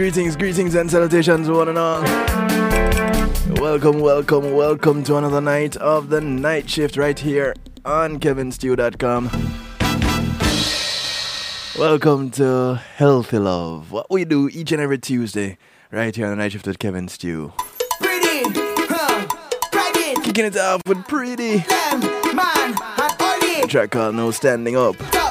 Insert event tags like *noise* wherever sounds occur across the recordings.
Greetings, greetings, and salutations, one and all. Welcome, welcome, welcome to another night of the night shift right here on kevinstew.com. Welcome to Healthy Love, what we do each and every Tuesday right here on the night shift with Kevin Stew. Pretty, huh, bragging, Kicking it off with Pretty. them, man, and track called No Standing Up. Up,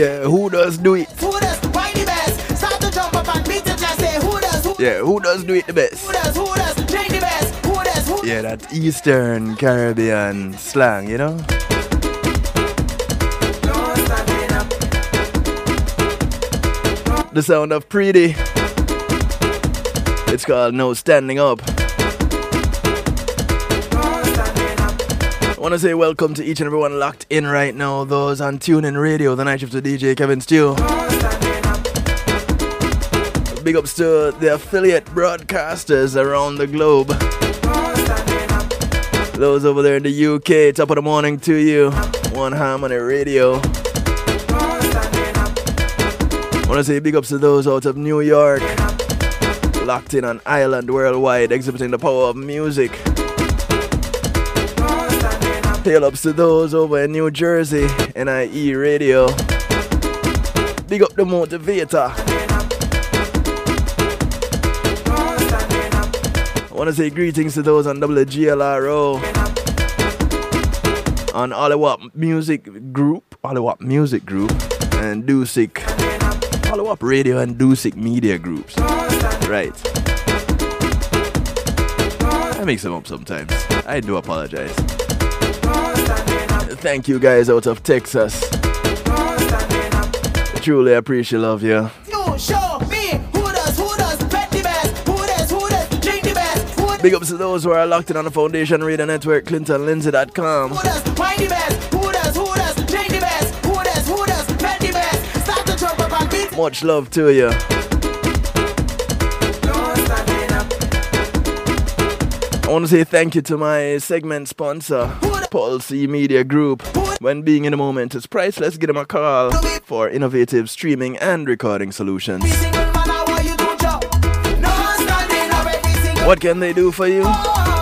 Yeah, who does do it? who does, why the best, start to jump up and beat the chest, say who does, who Yeah, who does do it the best? Who does, who does, change the best, who does, who Yeah, that Eastern Caribbean slang, you know? No standing up, The sound of Pretty. It's called No Standing Up. Want to say welcome to each and everyone locked in right now. Those on TuneIn Radio, the night shift to DJ Kevin Stew. Big ups to the affiliate broadcasters around the globe. Those over there in the UK, top of the morning to you. One Harmony Radio. want to say big ups to those out of New York. Locked in on Ireland worldwide, exhibiting the power of music. Hail ups to those over in New Jersey, NIE Radio. Big up the motivator. I want to say greetings to those on WGLRO, on Oliwap Music Group, Oliwap Music Group, and Dusik, Oliwap Radio and Dusik Media Groups. Right. I mix them up sometimes. I do apologize. Thank you guys out of Texas. Truly appreciate love you. You show me who does, who does, bet the best, who does, who does, drink the best, who Big ups to those who are locked in on the Foundation Radio Network, ClintonLindsay.com. Who does, find the best, who does, who does, drink the best, who does, who does, bet the best, start to jump and beat. Much love to you. I want to say thank you to my segment sponsor, Pulse Media Group. When being in the moment is priceless, give them a call for innovative streaming and recording solutions. What can they do for you?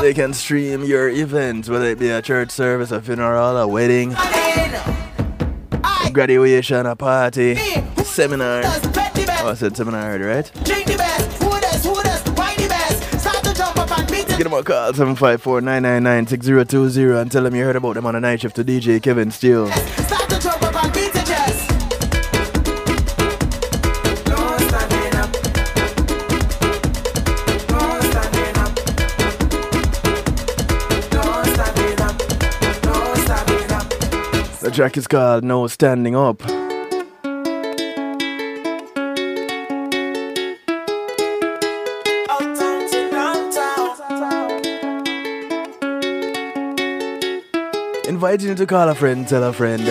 They can stream your events, whether it be a church service, a funeral, a wedding. I graduation, a party, seminar. Oh, I said seminar right? Give them a call, 754-999-6020 and tell them you heard about them on the night shift to DJ Kevin Stew. Start to jump up and beat the chest. The track is called No Standing Up. Inviting you to call a friend, tell a friend.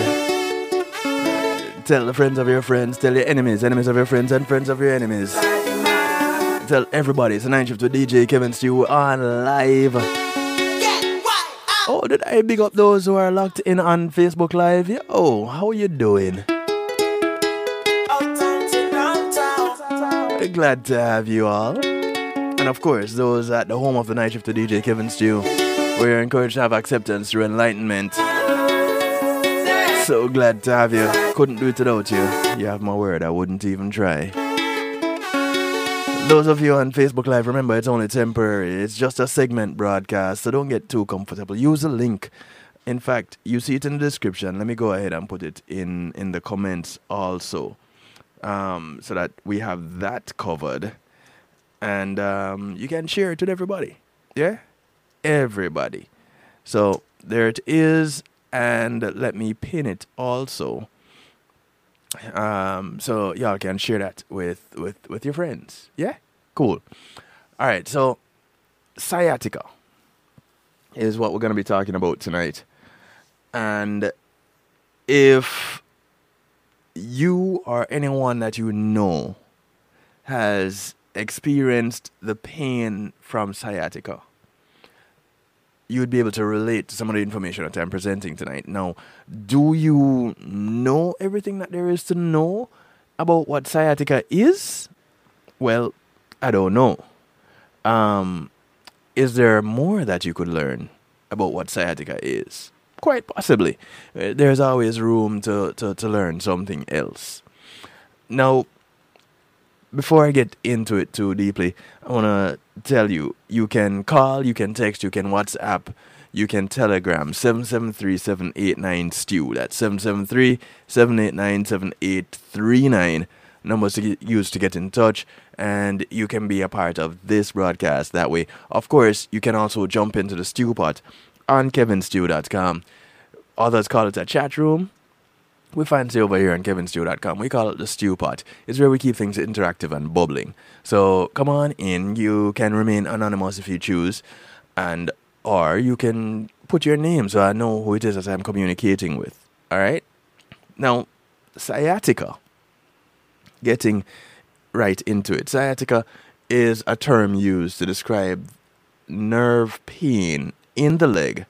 Tell the friends of your friends, tell your enemies, enemies of your friends, and friends of your enemies. Tell everybody it's a night shift with DJ Kevin Stew on live. Oh, did I big up those who are locked in on Facebook Live? Oh, how you doing? Glad to have you all. And of course, those at the home of the night shift to DJ Kevin Stew, where you're encouraged to have acceptance through enlightenment. So glad to have you. Couldn't do it without you. You have my word, I wouldn't even try. Those of you on Facebook Live, remember it's only temporary. It's just a segment broadcast, so don't get too comfortable. Use the link. In fact, you see it in the description. Let me go ahead and put it in in the comments also, um, so that we have that covered, and um, you can share it with everybody. Yeah, everybody. So there it is, and let me pin it also. Um, so y'all can share that with with with your friends. Yeah, cool. All right, so sciatica is what we're going to be talking about tonight, and if you or anyone that you know has experienced the pain from sciatica, you would be able to relate to some of the information that I'm presenting tonight. Now, do you know everything that there is to know about what sciatica is? Well, I don't know. Um, is there more that you could learn about what sciatica is? Quite possibly. Uh, There's always room to, to, to learn something else. Now, before I get into it too deeply, I want to tell you you can call, you can text, you can WhatsApp, you can Telegram 773 789 STEW. That's 773 789 7839. Numbers to get, use to get in touch, and you can be a part of this broadcast that way. Of course, you can also jump into the Stew Pot on kevinstew.com. Others call it a chat room. We fancy over here on kevinstew.com. We call it the stew pot. It's where we keep things interactive and bubbling. So come on in. You can remain anonymous if you choose, and or you can put your name so I know who it is that I'm communicating with. All right. Now, sciatica. Getting right into it. Sciatica is a term used to describe nerve pain in the leg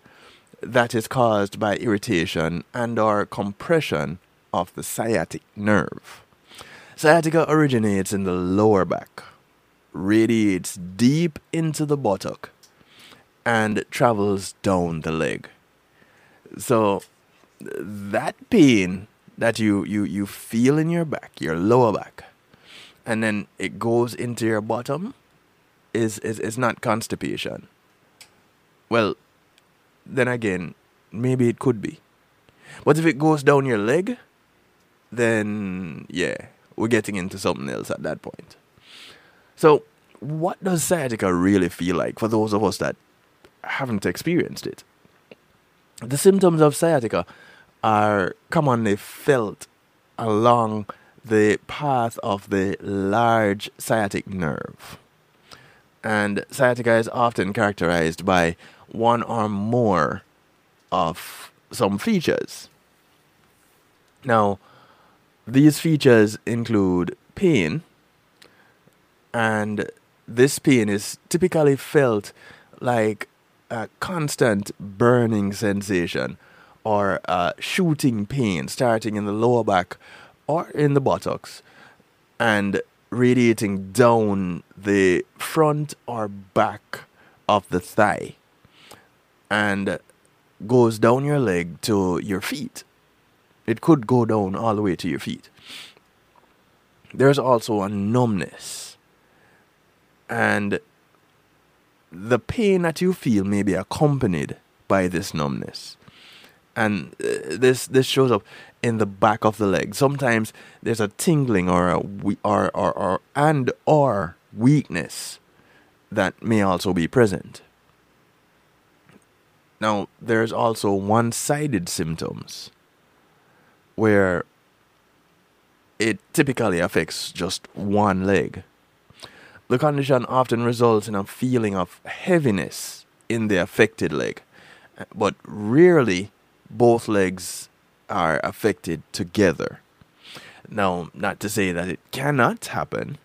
that is caused by irritation and or compression of the sciatic nerve. Sciatica originates in the lower back, radiates deep into the buttock, and travels down the leg. So that pain that you, you, you feel in your back, your lower back, and then it goes into your bottom is, is, is not constipation. Well, then again, maybe it could be. But if it goes down your leg, then yeah, we're getting into something else at that point. So, what does sciatica really feel like for those of us that haven't experienced it? The symptoms of sciatica are commonly felt along the path of the large sciatic nerve. And sciatica is often characterized by one or more of some features. Now, these features include pain, and this pain is typically felt like a constant burning sensation or a shooting pain starting in the lower back or in the buttocks and radiating down the front or back of the thigh and goes down your leg to your feet. It could go down all the way to your feet. There's also a numbness. And the pain that you feel may be accompanied by this numbness. And uh, this this shows up in the back of the leg. Sometimes there's a tingling or a we- or, or, or and or weakness that may also be present. Now, there's also one sided symptoms where it typically affects just one leg. The condition often results in a feeling of heaviness in the affected leg, but rarely both legs are affected together. Now, not to say that it cannot happen,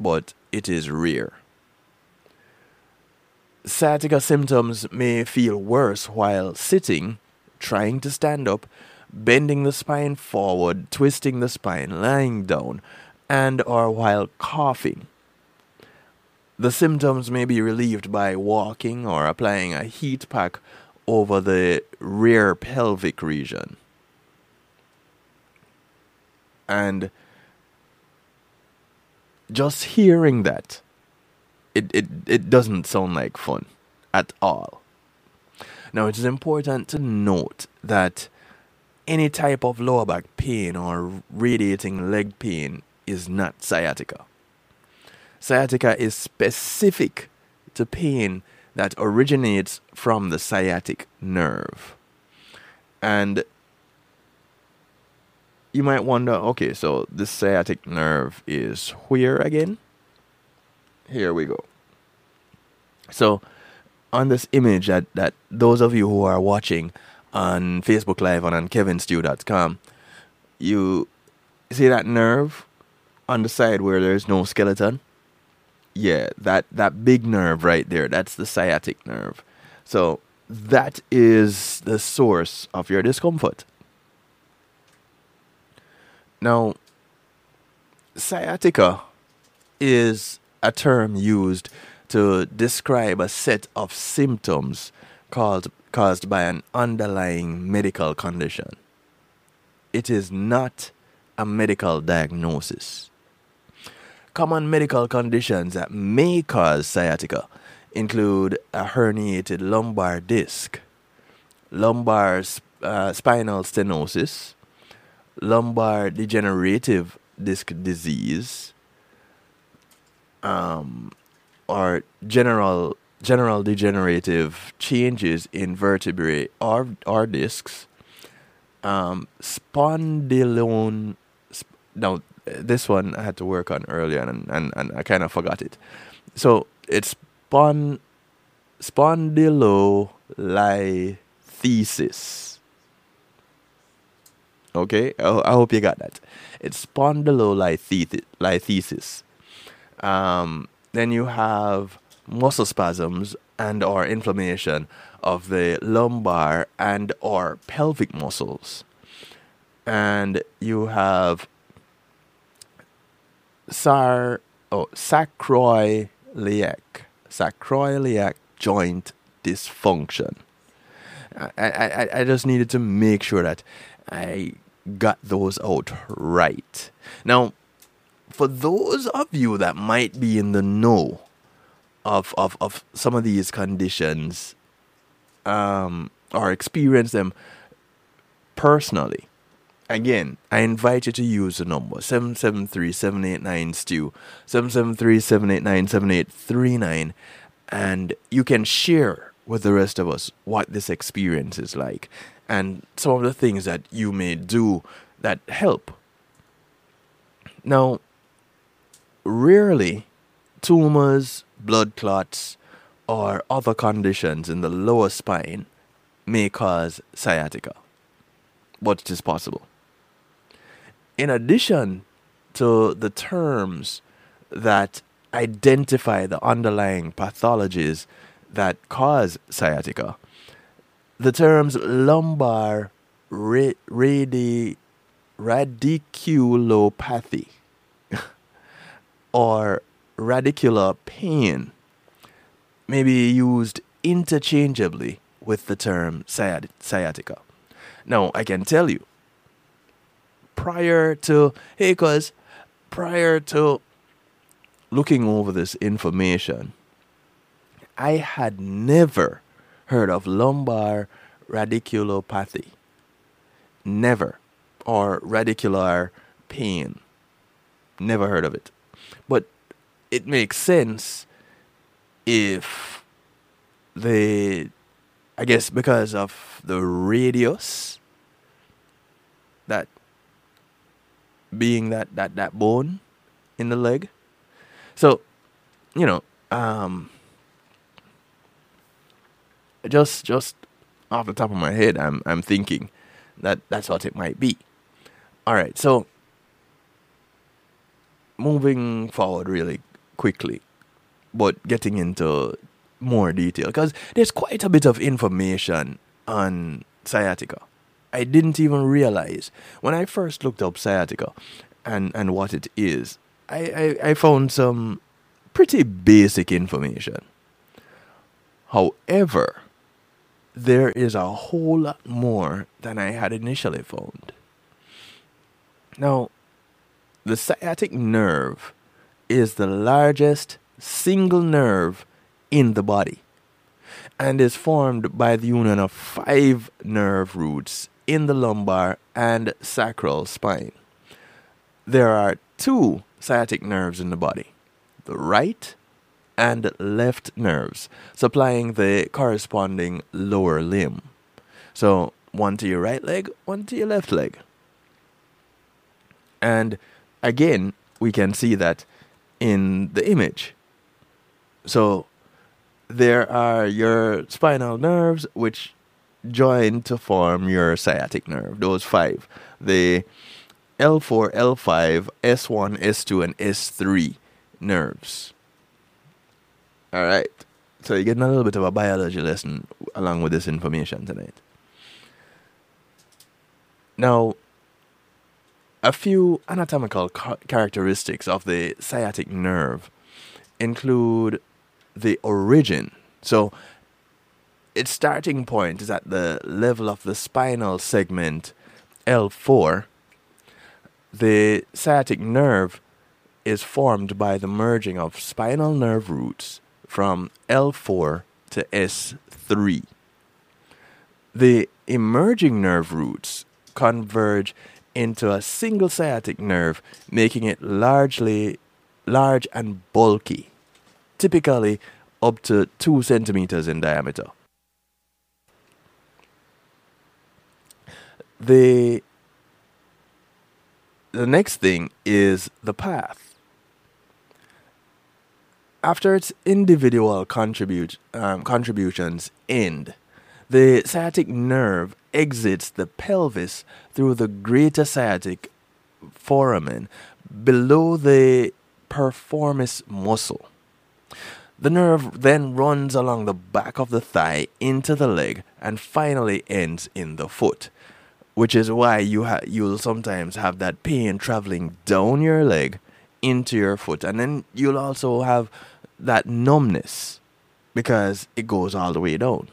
but it is rare. Sciatica symptoms may feel worse while sitting, trying to stand up, bending the spine forward, twisting the spine, lying down, and or while coughing. The symptoms may be relieved by walking or applying a heat pack over the rear pelvic region. And just hearing that it, it, it doesn't sound like fun at all. Now, it is important to note that any type of lower back pain or radiating leg pain is not sciatica. Sciatica is specific to pain that originates from the sciatic nerve. And you might wonder okay, so the sciatic nerve is where again? Here we go. So, on this image that, that those of you who are watching on Facebook Live and on kevinstew.com, you see that nerve on the side where there's no skeleton? Yeah, that that big nerve right there, that's the sciatic nerve. So that is the source of your discomfort. Now, sciatica is a term used to describe a set of symptoms called, caused by an underlying medical condition. It is not a medical diagnosis. Common medical conditions that may cause sciatica include a herniated lumbar disc, lumbar uh, spinal stenosis, lumbar degenerative disc disease, um, or general general degenerative changes in vertebrae or or discs. Um, spondylone. Sp- now, this one I had to work on earlier, and and, and I kind of forgot it. So it's spon spondylolisthesis. Okay, I, I hope you got that. It's spondylolisthesis. Um, then you have muscle spasms and or inflammation of the lumbar and or pelvic muscles. And you have sar oh sacroiliac sacroiliac joint dysfunction. I, I, I just needed to make sure that I got those out right. Now, for those of you that might be in the know of, of, of some of these conditions um, or experience them personally, again, I invite you to use the number 773-789-STEW, 773-789-7839, and you can share with the rest of us what this experience is like and some of the things that you may do that help. Now, rarely tumors, blood clots, or other conditions in the lower spine may cause sciatica, but it is possible. In addition to the terms that identify the underlying pathologies that cause sciatica, the terms lumbar ra- radi- radiculopathy or radicular pain may be used interchangeably with the term sciat- sciatica. Now, I can tell you, prior to, hey, cuz, prior to looking over this information, I had never heard of lumbar radiculopathy. Never. Or radicular pain. Never heard of it. But it makes sense if the, I guess, because of the radius, that being that, that, that bone in the leg. So, you know, um, just just off the top of my head, I'm I'm thinking that that's what it might be. All right, so moving forward really quickly, but getting into more detail because there's quite a bit of information on sciatica. I didn't even realize when I first looked up sciatica and, and what it is. I, I, I found some pretty basic information. However, there is a whole lot more than I had initially found. Now, the sciatic nerve is the largest single nerve in the body and is formed by the union of five nerve roots in the lumbar and sacral spine. There are two sciatic nerves in the body the right and left nerves, supplying the corresponding lower limb. So, one to your right leg, one to your left leg. And again, we can see that in the image. So, there are your spinal nerves, which join to form your sciatic nerve, those five. The L4, L5, S1, S2, and S3 nerves. All right. So you're getting a little bit of a biology lesson along with this information tonight. Now, a few anatomical ca- characteristics of the sciatic nerve include the origin. So, its starting point is at the level of the spinal segment L4. The sciatic nerve is formed by the merging of spinal nerve roots from L4 to S3. The emerging nerve roots converge into a single sciatic nerve, making it largely large and bulky, typically up to 2 centimeters in diameter. The the next thing is the path. After its individual contribute, um, contributions end, the sciatic nerve exits the pelvis through the greater sciatic foramen below the piriformis muscle. The nerve then runs along the back of the thigh into the leg and finally ends in the foot, which is why you ha- you'll sometimes have that pain traveling down your leg into your foot, and then you'll also have that numbness because it goes all the way down.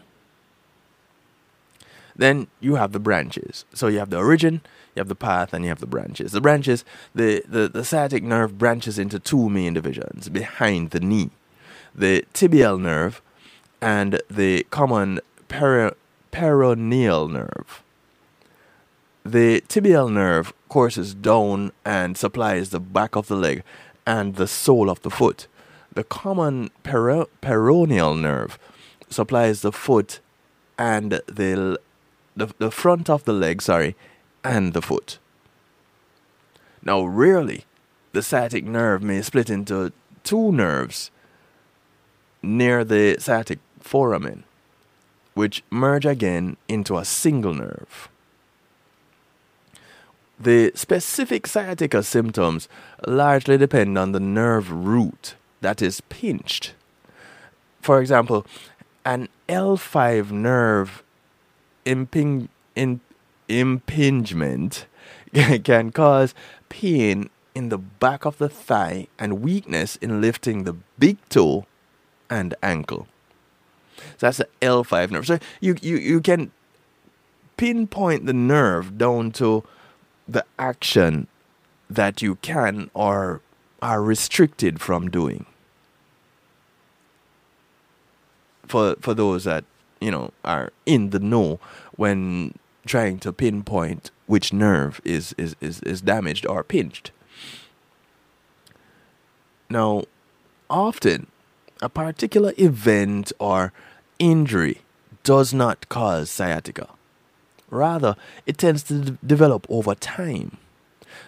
Then you have the branches. So you have the origin, you have the path, and you have the branches. The branches, the, the, the sciatic nerve branches into two main divisions behind the knee the tibial nerve and the common peri- peroneal nerve. The tibial nerve courses down and supplies the back of the leg and the sole of the foot. The common peroneal nerve supplies the foot and the the, the front of the leg, sorry, and the foot. Now, rarely, the sciatic nerve may split into two nerves near the sciatic foramen, which merge again into a single nerve. The specific sciatica symptoms largely depend on the nerve root that is pinched. For example, an L5 nerve imping, in, impingement *laughs* can cause pain in the back of the thigh and weakness in lifting the big toe and ankle. So that's the L5 nerve. So you, you, you can pinpoint the nerve down to the action that you can or are restricted from doing. For for those that you know are in the know when trying to pinpoint which nerve is is, is, is damaged or pinched. Now, often a particular event or injury does not cause sciatica. Rather, it tends to d- develop over time.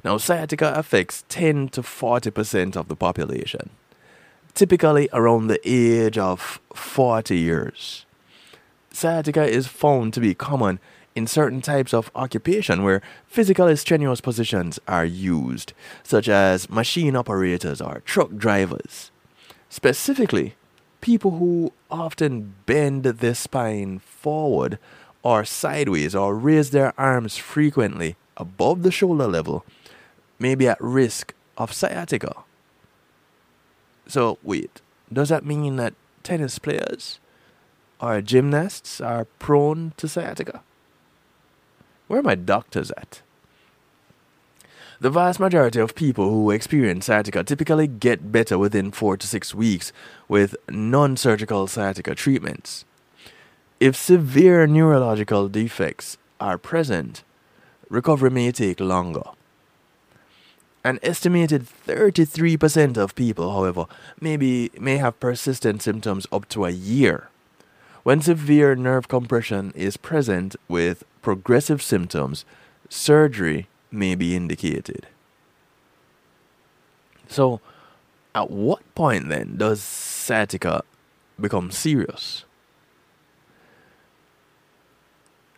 Now, sciatica affects 10 to 40% of the population, typically around the age of 40 years. Sciatica is found to be common in certain types of occupation where physically strenuous positions are used, such as machine operators or truck drivers. Specifically, people who often bend their spine forward or sideways or raise their arms frequently above the shoulder level may be at risk of sciatica. So, wait, does that mean that tennis players or gymnasts are prone to sciatica? Where are my doctors at? The vast majority of people who experience sciatica typically get better within four to six weeks with non surgical sciatica treatments. If severe neurological defects are present, recovery may take longer. An estimated 33% of people, however, may, be, may have persistent symptoms up to a year. When severe nerve compression is present with progressive symptoms, surgery may be indicated. So, at what point then does sciatica become serious?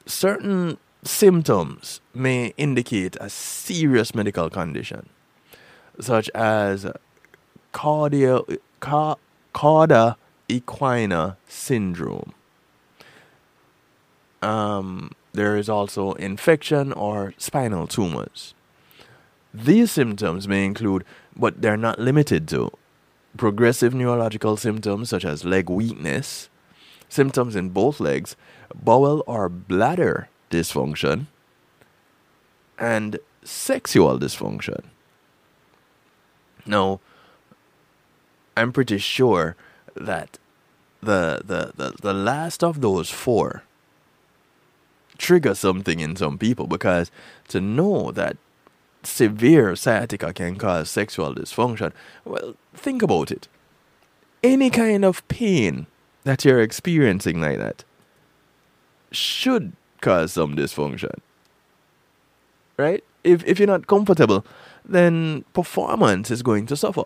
Certain symptoms may indicate a serious medical condition, such as cardio, equina syndrome. Um, there is also infection or spinal tumors. These symptoms may include, but they're not limited to, progressive neurological symptoms such as leg weakness, symptoms in both legs, bowel or bladder dysfunction, and sexual dysfunction. Now, I'm pretty sure that the, the, the, the last of those four trigger something in some people because to know that severe sciatica can cause sexual dysfunction, well, think about it. Any kind of pain that you're experiencing like that should cause some dysfunction. Right? If, if you're not comfortable, then performance is going to suffer.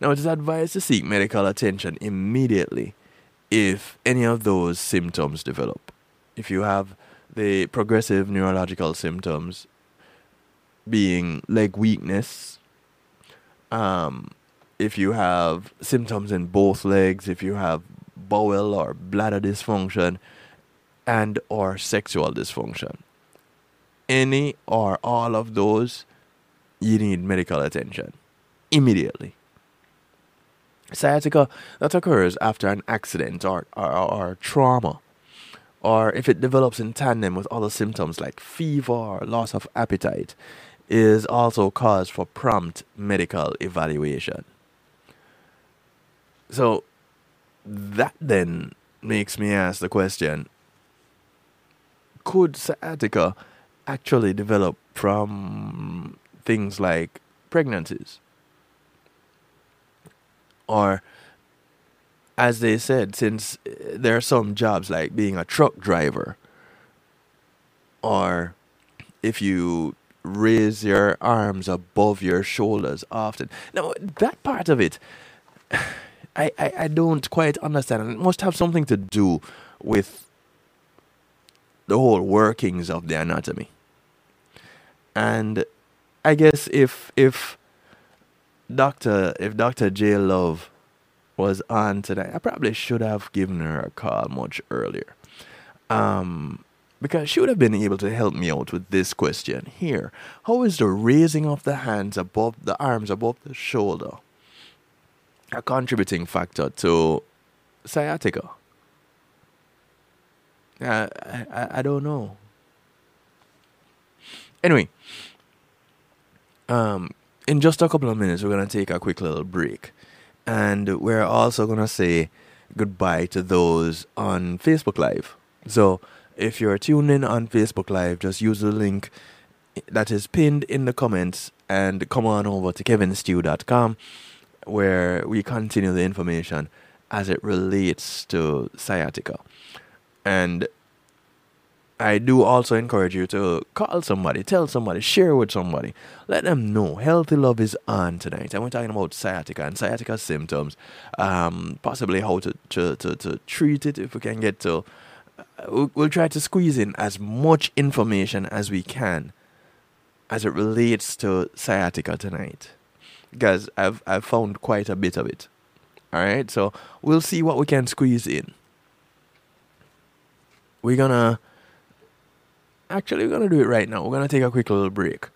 Now, it is advised to seek medical attention immediately if any of those symptoms develop. If you have the progressive neurological symptoms, being leg weakness, um, if you have symptoms in both legs, if you have bowel or bladder dysfunction, and or sexual dysfunction, any or all of those, you need medical attention immediately. Sciatica that occurs after an accident or, or, or trauma, or if it develops in tandem with other symptoms like fever or loss of appetite, is also cause for prompt medical evaluation. So that then makes me ask the question could sciatica actually develop from things like pregnancies? Or, as they said, since uh, there are some jobs like being a truck driver, or if you raise your arms above your shoulders often. Now, that part of it, *sighs* I, I, I don't quite understand. It must have something to do with the whole workings of the anatomy. And I guess if if Doctor if Doctor J Love was on today, I probably should have given her a call much earlier. Um, because she would have been able to help me out with this question here. How is the raising of the hands above the arms above the shoulder a contributing factor to sciatica? I, I, I don't know. Anyway, um, in just a couple of minutes, we're going to take a quick little break. And we're also going to say goodbye to those on Facebook Live. So, if you're tuned in on Facebook Live, just use the link that is pinned in the comments and come on over to kevinstew.com where we continue the information as it relates to sciatica. And I do also encourage you to call somebody, tell somebody, share with somebody. Let them know Healthy Love is on tonight. And we're talking about sciatica and sciatica symptoms, um, possibly how to, to, to, to treat it if we can get to we'll, we'll try to squeeze in as much information as we can as it relates to sciatica tonight because I've I've found quite a bit of it. All right, so we'll see what we can squeeze in. We're gonna actually we're gonna do it right now. We're gonna take a quick little break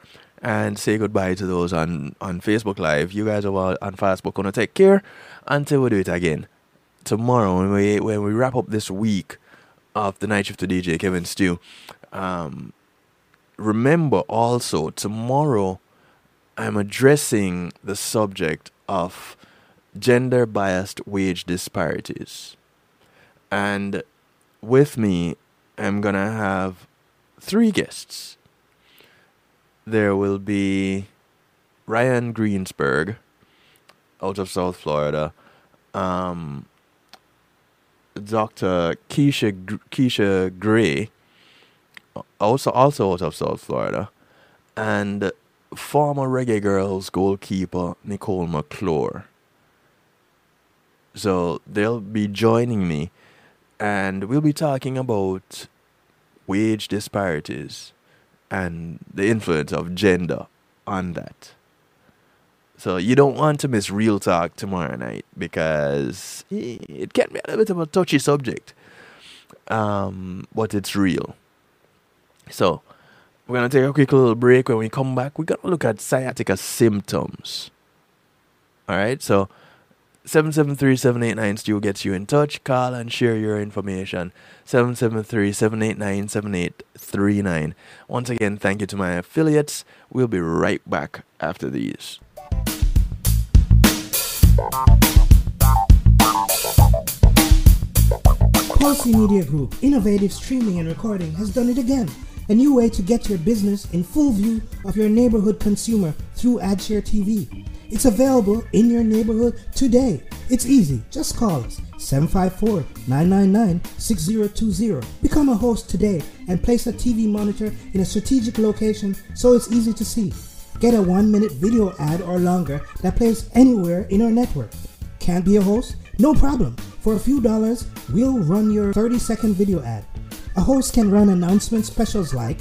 and say goodbye to those on on Facebook Live. You guys over on Facebook gonna take care until we do it again tomorrow when we when we wrap up this week of the night shift to DJ Kevin Stew. Um, remember also tomorrow I'm addressing the subject of gender biased wage disparities. And with me, I'm going to have three guests. There will be Ryan Greensberg out of South Florida. Um, Dr. Keisha Keisha Gray, also also out of South Florida, and former Reggae Girlz goalkeeper Nicole McClure. So they'll be joining me, and we'll be talking about wage disparities and the influence of gender on that. So you don't want to miss Real Talk tomorrow night because it can be a little bit of a touchy subject, um, but it's real. So we're gonna take a quick little break. When we come back, we're gonna look at sciatica symptoms. All right, so 773-789 still gets you in touch. Call and share your information. 773-789-7839. Once again, thank you to my affiliates. We'll be right back after these. Pulsey Media Group, innovative streaming and recording, has done it again. A new way to get your business in full view of your neighborhood consumer through AdShare TV. It's available in your neighborhood today. It's easy. Just call us 754 999 6020. Become a host today and place a TV monitor in a strategic location so it's easy to see. Get a one minute video ad or longer that plays anywhere in our network. Can't be a host? No problem. For a few dollars, we'll run your 30 second video ad. A host can run announcement specials like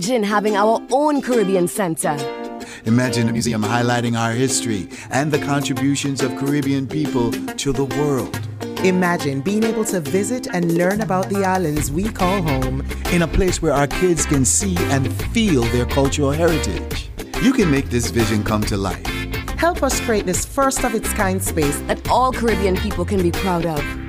Imagine having our own Caribbean Center. Imagine a museum highlighting our history and the contributions of Caribbean people to the world. Imagine being able to visit and learn about the islands we call home. In a place where our kids can see and feel their cultural heritage. You can make this vision come to life. Help us create this first of its kind space that all Caribbean people can be proud of.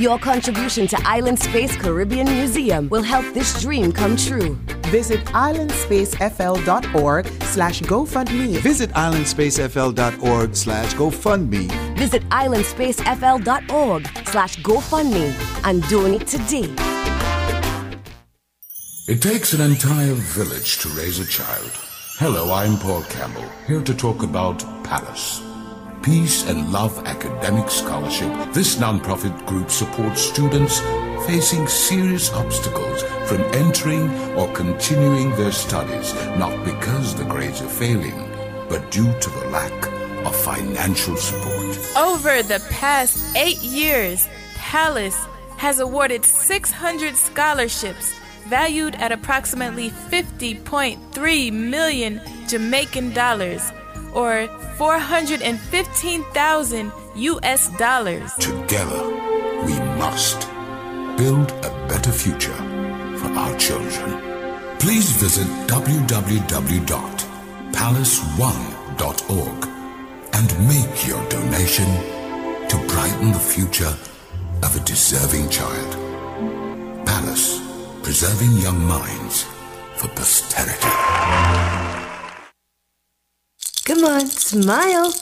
Your contribution to Island Space Caribbean Museum will help this dream come true. Visit islandspacefl.org slash GoFundMe. Visit islandspacefl.org slash GoFundMe. Visit islandspacefl.org slash GoFundMe and donate today. It takes an entire village to raise a child. Hello, I'm Paul Campbell, here to talk about Palace. Peace and Love Academic Scholarship. This nonprofit group supports students facing serious obstacles from entering or continuing their studies, not because the grades are failing, but due to the lack of financial support. Over the past eight years, Palace has awarded 600 scholarships valued at approximately 50.3 million Jamaican dollars or 415,000 US dollars. Together, we must build a better future for our children. Please visit www.palace1.org and make your donation to brighten the future of a deserving child. Palace, preserving young minds for posterity. Come on, smile.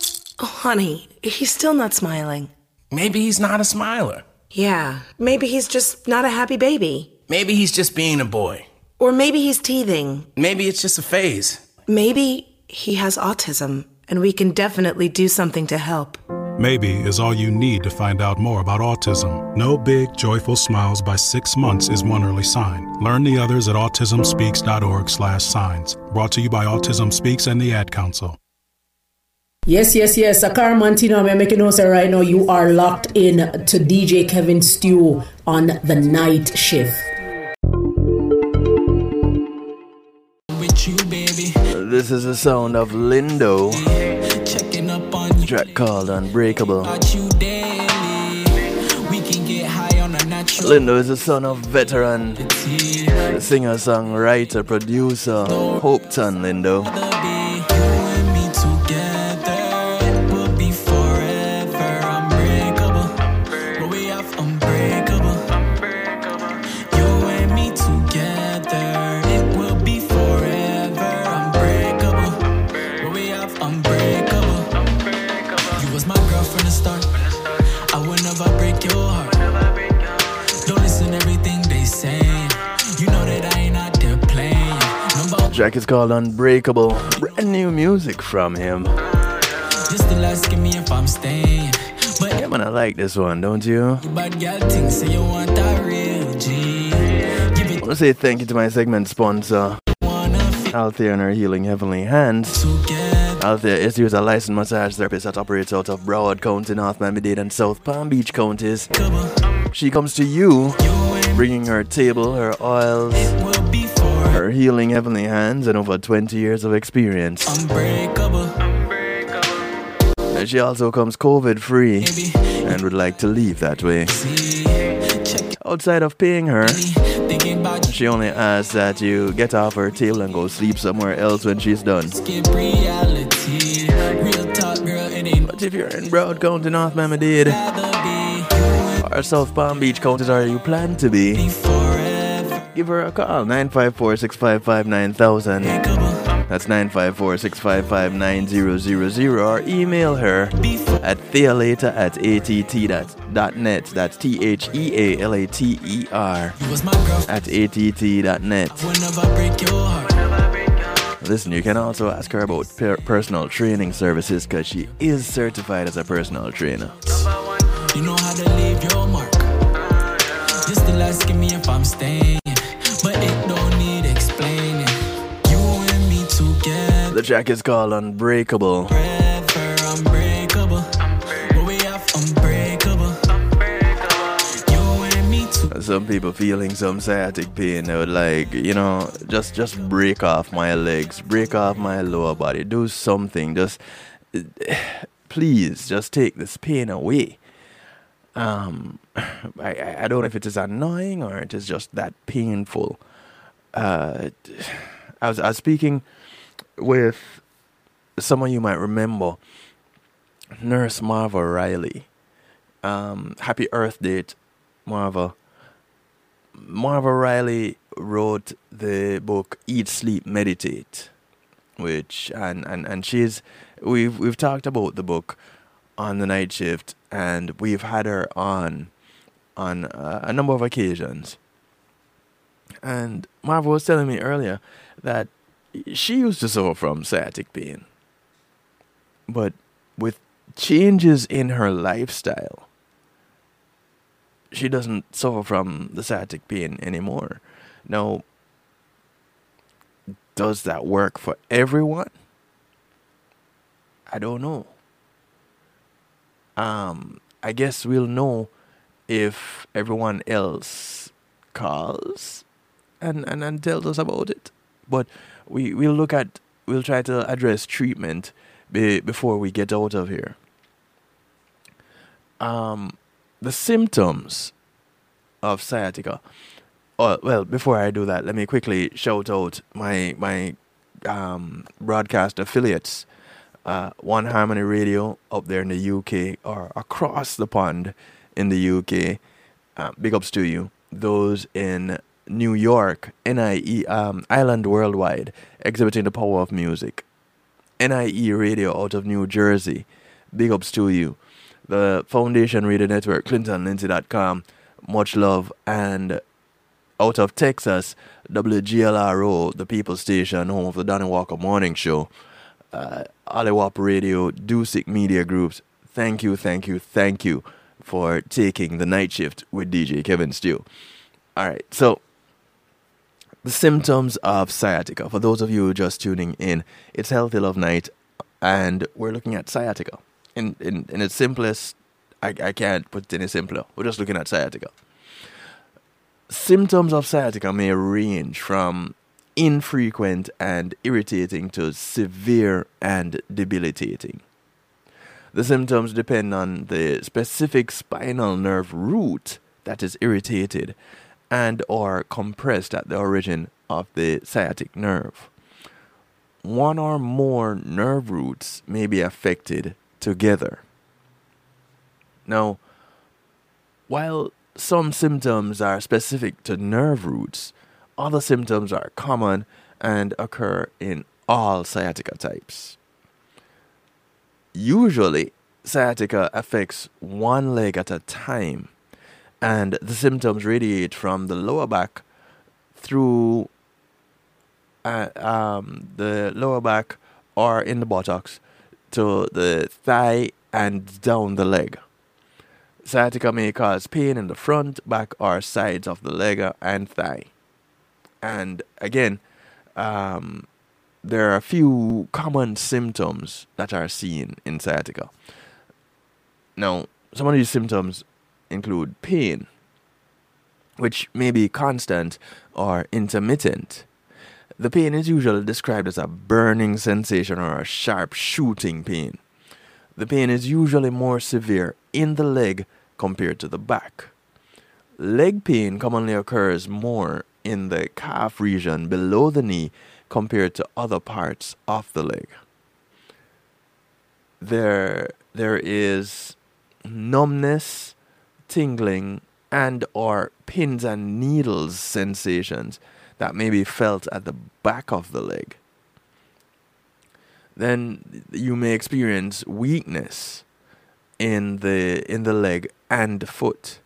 Oh, honey, he's still not smiling. Maybe he's not a smiler. Yeah, maybe he's just not a happy baby. Maybe he's just being a boy. Or maybe he's teething. Maybe it's just a phase. Maybe he has autism, and we can definitely do something to help. Maybe is all you need to find out more about autism. No big, joyful smiles by six months is one early sign. Learn the others at autismspeaks.org slash signs. Brought to you by Autism Speaks and the Ad Council. Yes, yes, yes. Akar Mantino, I'm making know say right now you are locked in to DJ Kevin Stew on the night shift. With you, baby. This is the sound of Lindo. Checking up on you. Track called Unbreakable. Lindo is the son of veteran singer, songwriter, producer Hope Hopeton Lindo. Track is called Unbreakable. Brand new music from him. just still asking me if I'm staying. But Yeah, man, I like this one, don't you? you bad girl thing, say you want a real G. I want to say thank you to my segment sponsor, Althea and her Healing Heavenly Hands. Althea is used a licensed massage therapist that operates out of Broward County, North Miami-Dade, and South Palm Beach counties. She comes to you, bringing her table, her oils, her healing heavenly hands, and over 20 years of experience. unbreakable. And She also comes COVID free and would like to leave that way. Outside of paying her, she only asks that you get off her table and go sleep somewhere else when she's done. skip reality. Real talk, girl, it ain't But if you're in Broward County, North Miami-Dade, or South Palm Beach counties, or you plan to be, give her a call 954-655-9000. That's 954-655-9000 or email her at thealater at att.net. That's E T-H-E-A-L-A-T-E-R at att.net. will never break your heart. Listen, you can also ask her about per- personal training services because she is certified as a personal trainer. You know how to leave your mark. Just still asking me if I'm staying. The track is called Unbreakable. Forever unbreakable. But we have unbreakable. You and me together. Some people feeling some sciatic pain, they would like, you know, just just break off my legs, break off my lower body, do something. Just please, just take this pain away. Um, I, I I don't know if it is annoying or it is just that painful. Uh, I was I was speaking with someone you might remember, Nurse Marva Riley. Um, happy Earth Day, Marva. Marva Riley wrote the book Eat, Sleep, Meditate, which and, and, and she's we've we've talked about the book on the night shift and we've had her on on uh, a number of occasions. And Marva was telling me earlier that she used to suffer from sciatic pain. But with changes in her lifestyle, she doesn't suffer from the sciatic pain anymore. Now, does that work for everyone? I don't know. Um, I guess we'll know if everyone else calls and, and, and tells us about it. But we, we'll look at, we'll try to address treatment be, before we get out of here. Um, the symptoms of sciatica. Oh, well, before I do that, let me quickly shout out my my um, broadcast affiliates. Uh, One Harmony Radio up there in the UK or across the pond in the UK. Uh, big ups to you. Those in New York, NIE um, Island Worldwide, exhibiting the power of music. NIE Radio out of New Jersey. Big ups to you. The Foundation Radio Network, ClintonLindsay.com. Much love. And out of Texas, WGLRO, the People Station, home of the Donnie Walker Morning Show. Uh, Oliwap Radio, Dusick Media Groups. Thank you, thank you, thank you for taking the night shift with DJ Kevin Stew. All right, so the symptoms of sciatica. For those of you just tuning in, it's Healthy Love Night, and we're looking at sciatica. In, in, in its simplest, I, I can't put it any simpler. We're just looking at sciatica. Symptoms of sciatica may range from infrequent and irritating to severe and debilitating. The symptoms depend on the specific spinal nerve root that is irritated and or compressed at the origin of the sciatic nerve. One or more nerve roots may be affected together. Now, while some symptoms are specific to nerve roots, other symptoms are common and occur in all sciatica types. Usually, sciatica affects one leg at a time, and the symptoms radiate from the lower back through uh, um, the lower back or in the buttocks to the thigh and down the leg. Sciatica may cause pain in the front, back, or sides of the leg and thigh. And again, um, there are a few common symptoms that are seen in sciatica. Now, some of these symptoms include pain, which may be constant or intermittent. The pain is usually described as a burning sensation or a sharp shooting pain. The pain is usually more severe in the leg compared to the back. Leg pain commonly occurs more in the calf region below the knee compared to other parts of the leg. There, there is numbness, tingling, and or pins and needles sensations that may be felt at the back of the leg. Then you may experience weakness in the in the leg and foot.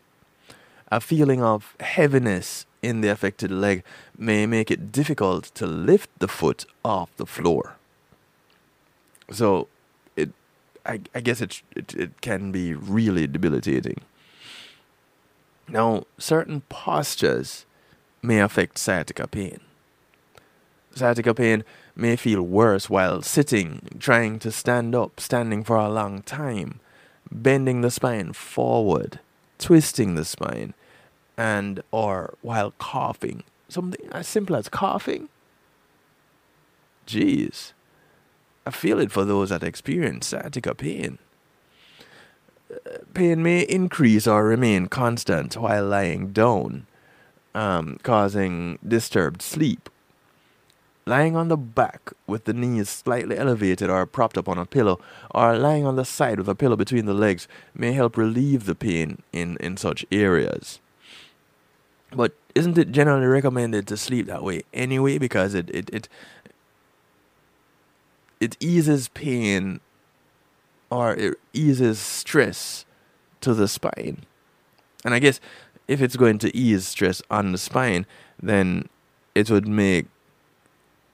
A feeling of heaviness in the affected leg may make it difficult to lift the foot off the floor. So it I, I guess it, it it can be really debilitating. Now, certain postures may affect sciatica pain. Sciatica pain may feel worse while sitting, trying to stand up, standing for a long time, bending the spine forward, twisting the spine, and or while coughing. Something as simple as coughing. Jeez. I feel it for those that experience sciatica pain. Pain may increase or remain constant while lying down, um, causing disturbed sleep. Lying on the back with the knees slightly elevated or propped up on a pillow, or lying on the side with a pillow between the legs may help relieve the pain in, in such areas. But isn't it generally recommended to sleep that way anyway? Because it, it, it, it eases pain or it eases stress to the spine. And I guess if it's going to ease stress on the spine, then it would make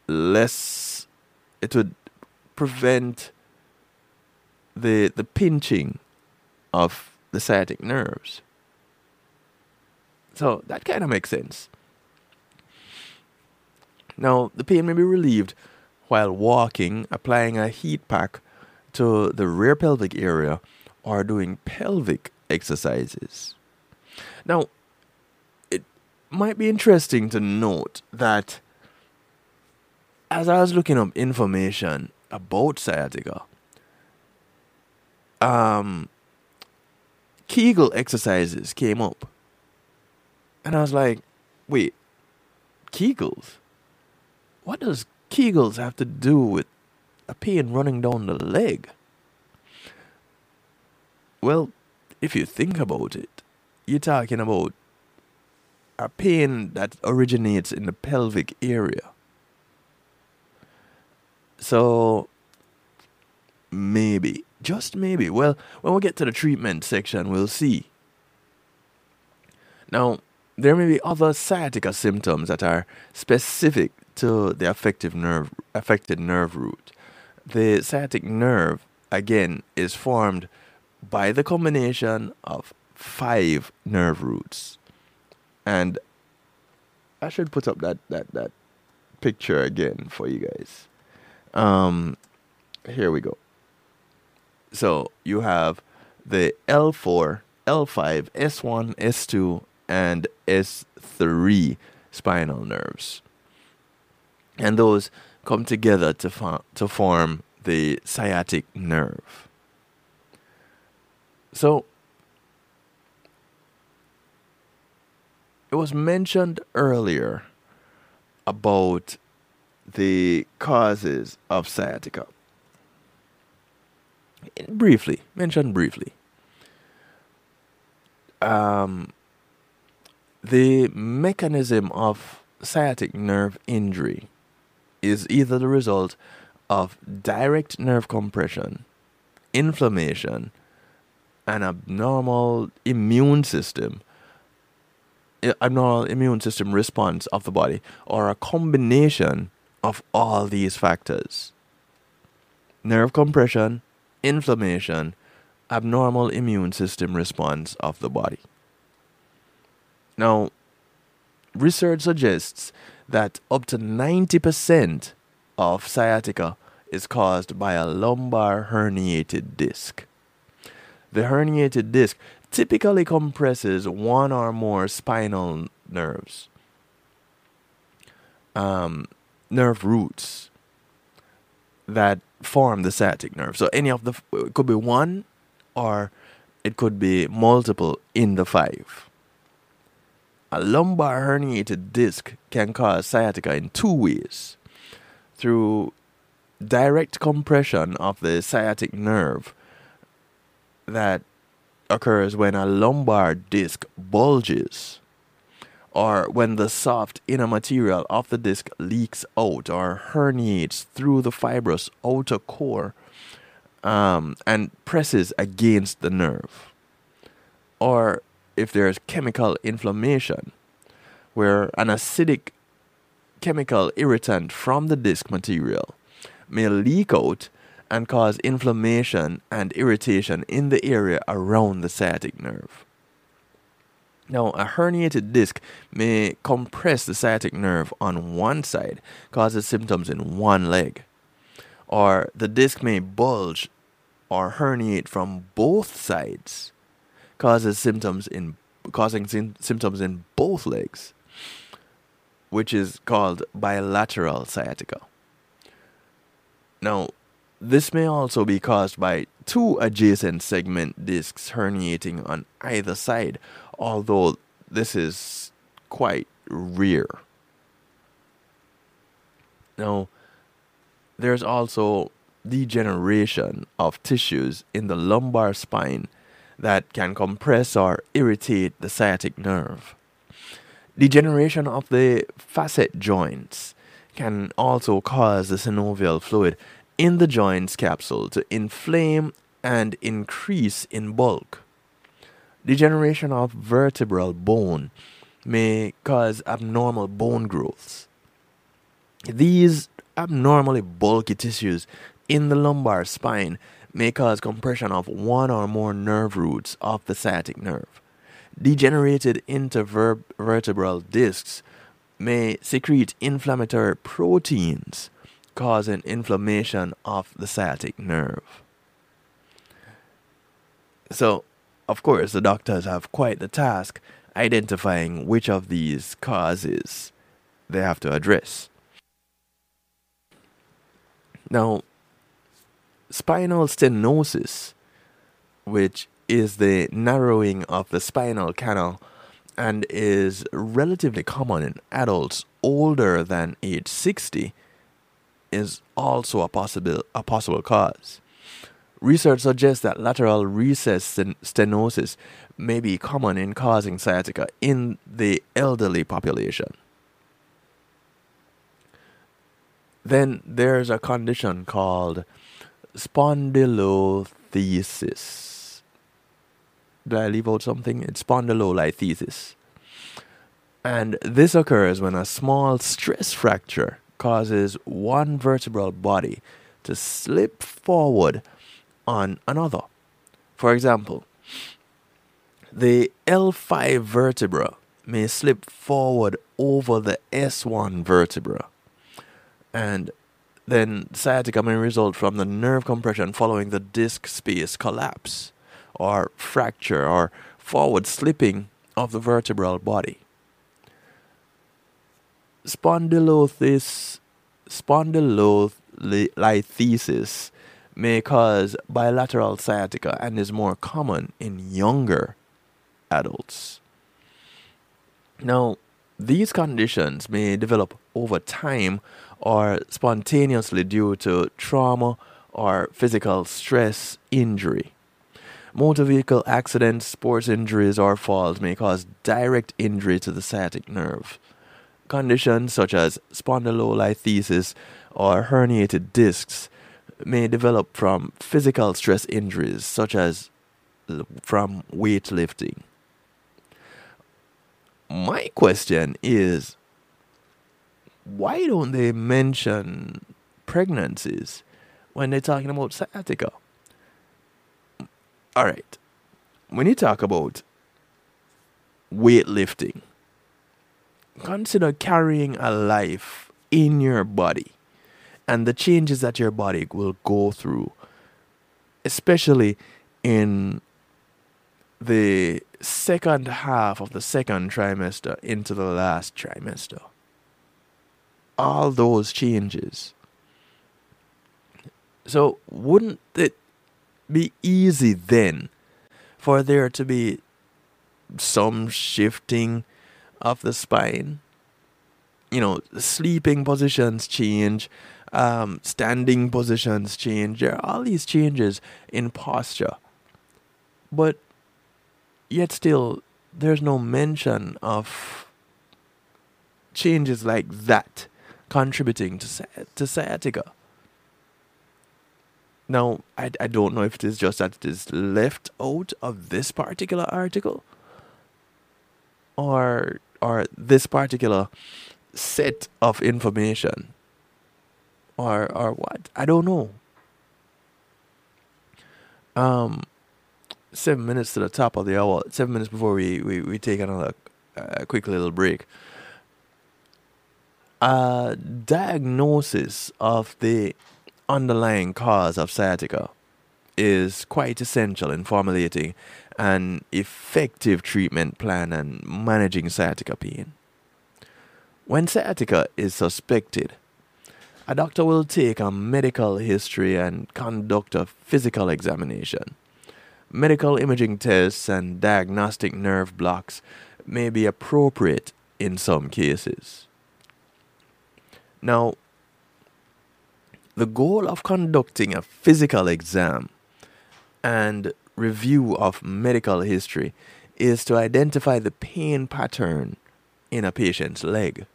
less it would prevent the the pinching of the sciatic nerves. So that kind of makes sense. Now, the pain may be relieved while walking, applying a heat pack to the rear pelvic area, are doing pelvic exercises. Now, it might be interesting to note that as I was looking up information about sciatica, um, Kegel exercises came up. And I was like, wait, Kegels? What does Kegels have to do with a pain running down the leg? Well, if you think about it, you're talking about a pain that originates in the pelvic area. So maybe, just maybe. Well, when we get to the treatment section, we'll see. Now, there may be other sciatica symptoms that are specific to the affected nerve affected nerve root. The sciatic nerve again is formed by the combination of five nerve roots. And I should put up that that that picture again for you guys. Um here we go. So you have the L4, L5, S1, S2, and S3 spinal nerves. And those come together to, fo- to form the sciatic nerve. So, it was mentioned earlier about the causes of sciatica. Briefly, mentioned briefly. Um, the mechanism of sciatic nerve injury is either the result of direct nerve compression inflammation, an abnormal immune system, abnormal immune system response of the body, or a combination of all these factors nerve compression, inflammation, abnormal immune system response of the body. Now, research suggests that up to 90% of sciatica is caused by a lumbar herniated disc. The herniated disc typically compresses one or more spinal nerves, um, nerve roots that form the sciatic nerve. So any of the it could be one, or it could be multiple in the five. A lumbar herniated disc can cause sciatica in two ways through direct compression of the sciatic nerve that occurs when a lumbar disc bulges or when the soft inner material of the disc leaks out or herniates through the fibrous outer core um, and presses against the nerve. Or if there's chemical inflammation, where an acidic chemical irritant from the disc material may leak out and cause inflammation and irritation in the area around the sciatic nerve. Now, a herniated disc may compress the sciatic nerve on one side, causes symptoms in one leg. Or the disc may bulge or herniate from both sides, causes symptoms in causing sym- symptoms in both legs, which is called bilateral sciatica. Now, this may also be caused by two adjacent segment discs herniating on either side, although this is quite rare. Now, there's also degeneration of tissues in the lumbar spine that can compress or irritate the sciatic nerve. Degeneration of the facet joints can also cause the synovial fluid in the joint's capsule to inflame and increase in bulk. Degeneration of vertebral bone may cause abnormal bone growths. These abnormally bulky tissues in the lumbar spine may cause compression of one or more nerve roots of the sciatic nerve. Degenerated intervertebral discs may secrete inflammatory proteins, causing inflammation of the sciatic nerve. So, of course, the doctors have quite the task identifying which of these causes they have to address. Now, spinal stenosis, which is the narrowing of the spinal canal and is relatively common in adults older than age 60, is also a possible, a possible cause. Research suggests that lateral recess stenosis may be common in causing sciatica in the elderly population. Then there's a condition called spondylolisthesis. Did I leave out something? It's spondylolisthesis. And this occurs when a small stress fracture causes one vertebral body to slip forward on another. For example, the L5 vertebra may slip forward over the S1 vertebra. And then sciatica may result from the nerve compression following the disc space collapse or fracture or forward slipping of the vertebral body. Spondylosis, spondylolisthesis may cause bilateral sciatica and is more common in younger adults. Now, these conditions may develop over time or spontaneously due to trauma or physical stress injury. Motor vehicle accidents, sports injuries, or falls may cause direct injury to the sciatic nerve. Conditions such as spondylolisthesis or herniated discs may develop from physical stress injuries such as from weightlifting. My question is why don't they mention pregnancies when they're talking about sciatica? All right. When you talk about weightlifting, consider carrying a life in your body and the changes that your body will go through, especially in the second half of the second trimester into the last trimester. All those changes. So, wouldn't it be easy then for there to be some shifting of the spine? You know, sleeping positions change, um, standing positions change. There are all these changes in posture. But yet still, there's no mention of changes like that contributing to, to sciatica. Now, I, I don't know if it is just that it is left out of this particular article or or this particular set of information or or what. I don't know. Um seven minutes to the top of the hour. Seven minutes before we we, we take another uh, quick little break a diagnosis of the underlying cause of sciatica is quite essential in formulating an effective treatment plan and managing sciatica pain. When sciatica is suspected, a doctor will take a medical history and conduct a physical examination. Medical imaging tests and diagnostic nerve blocks may be appropriate in some cases. Now, the goal of conducting a physical exam and review of medical history is to identify the pain pattern in a patient's leg.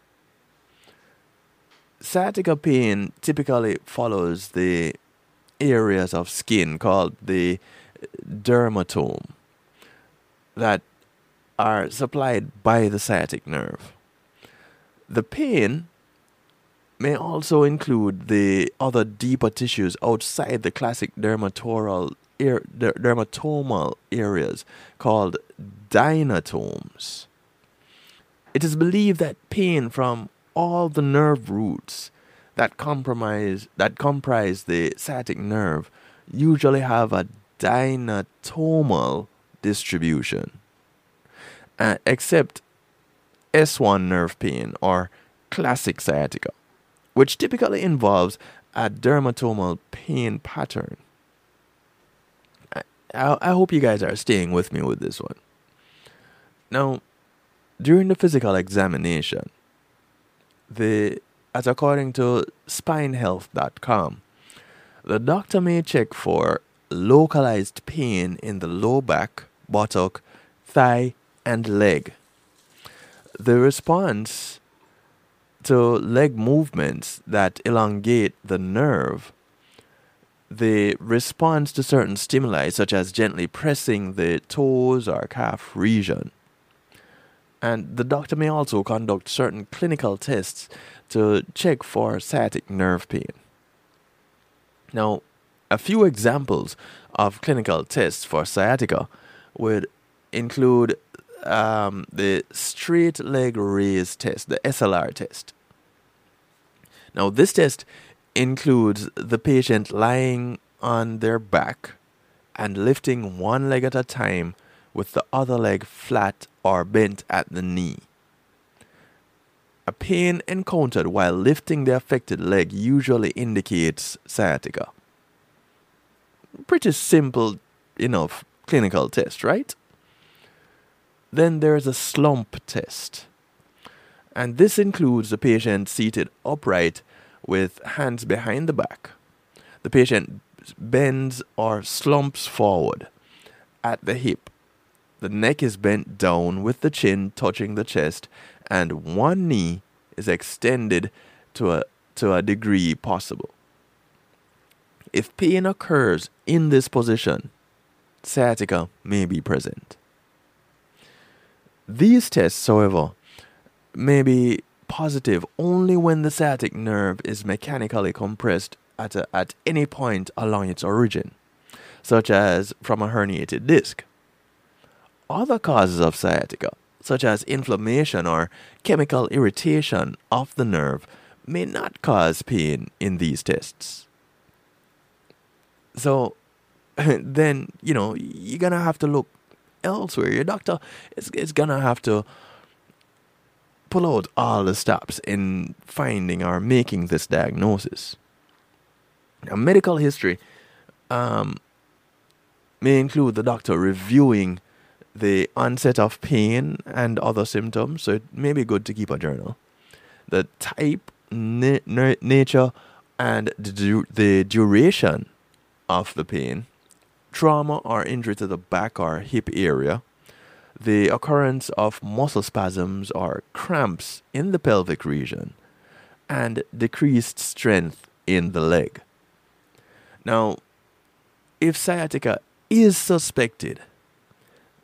Sciatica pain typically follows the areas of skin called the dermatome that are supplied by the sciatic nerve. The pain may also include the other deeper tissues outside the classic er, der, dermatomal areas called dynatomes. It is believed that pain from all the nerve roots that compromise that comprise the sciatic nerve usually have a dynatomal distribution, uh, except S1 nerve pain or classic sciatica which typically involves a dermatomal pain pattern. I, I, I hope you guys are staying with me with this one. Now, during the physical examination, the as according to spinehealth.com, the doctor may check for localized pain in the low back, buttock, thigh, and leg. The response to leg movements that elongate the nerve, the response to certain stimuli, such as gently pressing the toes or calf region. And the doctor may also conduct certain clinical tests to check for sciatic nerve pain. Now, a few examples of clinical tests for sciatica would include um, the straight leg raise test, the SLR test. Now, this test includes the patient lying on their back and lifting one leg at a time with the other leg flat or bent at the knee. A pain encountered while lifting the affected leg usually indicates sciatica. Pretty simple enough clinical test, right? Then there's a slump test. And this includes the patient seated upright with hands behind the back. The patient bends or slumps forward at the hip. The neck is bent down with the chin touching the chest, and one knee is extended to a, to a degree possible. if pain occurs in this position, sciatica may be present. These tests, however, may be positive only when the sciatic nerve is mechanically compressed at, a, at any point along its origin, such as from a herniated disc. Other causes of sciatica, such as inflammation or chemical irritation of the nerve, may not cause pain in these tests. So, *laughs* then, you know, you're to have to look elsewhere. Your doctor is, is going to have to pull out all the stops in finding or making this diagnosis. Now, medical history um, may include the doctor reviewing the onset of pain and other symptoms, so it may be good to keep a journal. The type, na- nature, and the, du- the duration of the pain, trauma or injury to the back or hip area, the occurrence of muscle spasms or cramps in the pelvic region, and decreased strength in the leg. Now, if sciatica is suspected,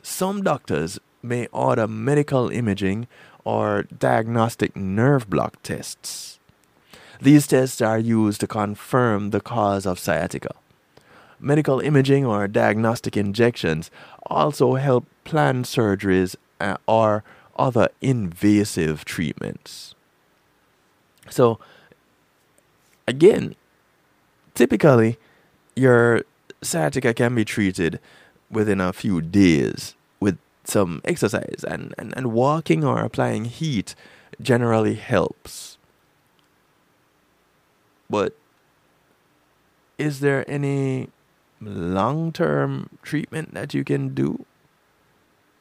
some doctors may order medical imaging or diagnostic nerve block tests. These tests are used to confirm the cause of sciatica. Medical imaging or diagnostic injections also help plan surgeries uh, or other invasive treatments. So, again, typically, your sciatica can be treated within a few days with some exercise, and, and, and walking or applying heat generally helps. But is there any long term treatment that you can do?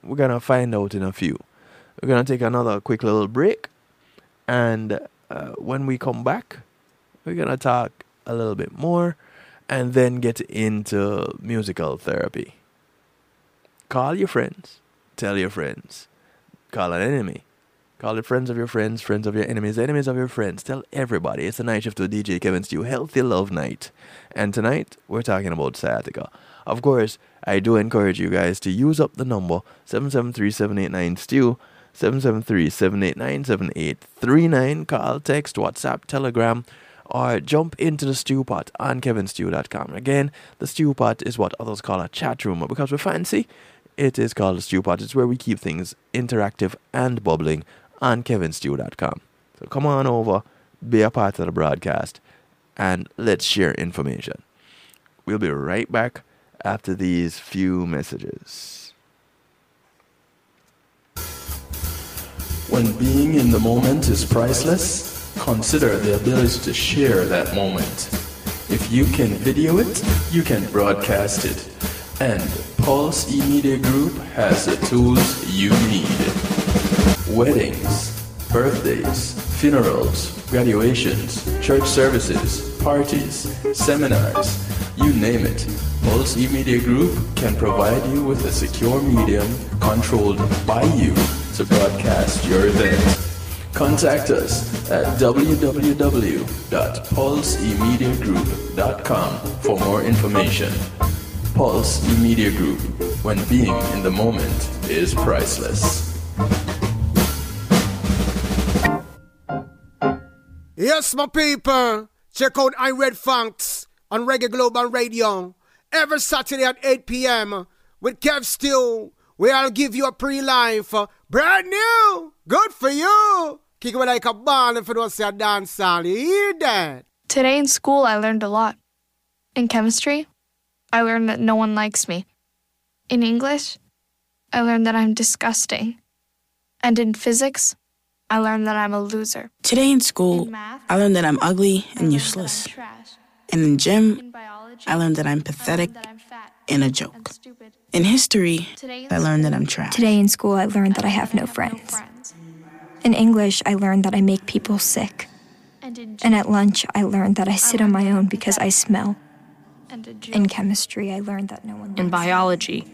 We're going to find out in a few. We're going to take another quick little break. And uh, when we come back, we're going to talk a little bit more and then get into musical therapy. Call your friends, tell your friends, call an enemy, call the friends of your friends, friends of your enemies, enemies of your friends. Tell everybody it's a night shift with DJ Kevin Stew, Healthy Love Night. And tonight we're talking about sciatica. Of course, I do encourage you guys to use up the number 773-789-STEW, 773-789-7839. Call, text, WhatsApp, Telegram, or jump into the stew pot on kevinstew.com. Again, the stew pot is what others call a chat room, but because we're fancy, it is called the stew pot. It's where we keep things interactive and bubbling on kevinstew.com. So come on over, be a part of the broadcast, and let's share information. We'll be right back after these few messages. When being in the moment is priceless, consider the ability to share that moment. If you can video it, you can broadcast it. And Pulse E-Media Group has the tools you need. Weddings, birthdays, funerals, graduations, church services, parties, seminars, you name it. Pulse E-Media Group can provide you with a secure medium controlled by you to broadcast your event. Contact us at www.pulseemediagroup.com for more information. Pulse E-Media Group, when being in the moment is priceless. Yes, my people. Check out I Red Funks on Reggae Global Radio every Saturday at 8 p.m. with Kev Stew. Where I'll give you a pre-life, brand new, good for you. Kick it like a ball if you don't dance. You hear that? Today in school, I learned a lot. In chemistry, I learned that no one likes me. In English, I learned that I'm disgusting. And in physics, I learned that I'm a loser. Today in school, I learned that I'm ugly and useless. And in gym, I learned that I'm pathetic and a joke. In history, I learned that I'm trash. Today in school, I learned that I have no friends. In English, I learned that I make people sick. And at lunch, I learned that I sit on my own because I smell. In chemistry, I learned that no one. In biology,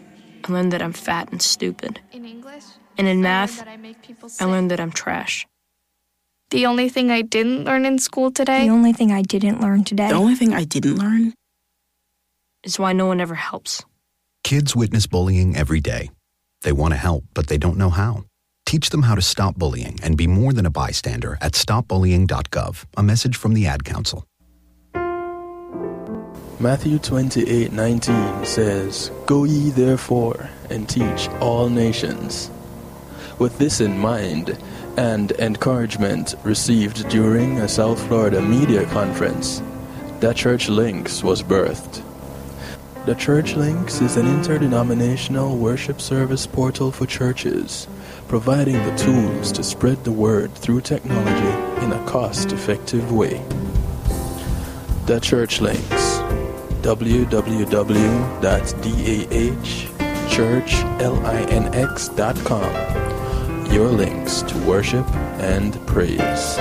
I learned that I'm fat and stupid. In English, And in math, I learned that I'm trash. the only thing I didn't learn in school today. The only thing I didn't learn today. The only thing I didn't learn is why no one ever helps. Kids witness bullying every day. They want to help, but they don't know how. Teach them how to stop bullying and be more than a bystander at stopbullying.gov. A message from the Ad Council. Matthew 28:19 says, "Go ye therefore and teach all nations." With this in mind and encouragement received during a South Florida media conference, the Church Links was birthed. The Church Links is an interdenominational worship service portal for churches, providing the tools to spread the word through technology in a cost-effective way. The Church Links www.dahchurchlinx.com. Your links to worship and praise.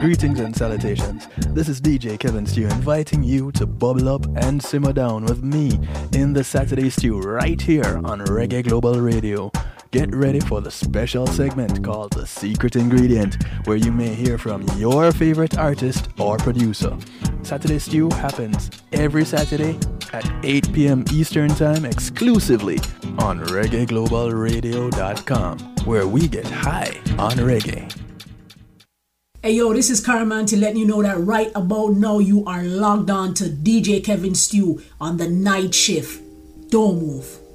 Greetings and salutations. This is DJ Kevin Stew inviting you to bubble up and simmer down with me in the Saturday Stew right here on Reggae Global Radio. Get ready for the special segment called The Secret Ingredient, where you may hear from your favorite artist or producer. Saturday Stew happens every Saturday at 8 p.m. Eastern Time exclusively on ReggaeGlobalRadio.com, where we get high on reggae. Hey yo, this is Caraman to let you know that right about now you are logged on to DJ Kevin Stew on the night shift. Don't move.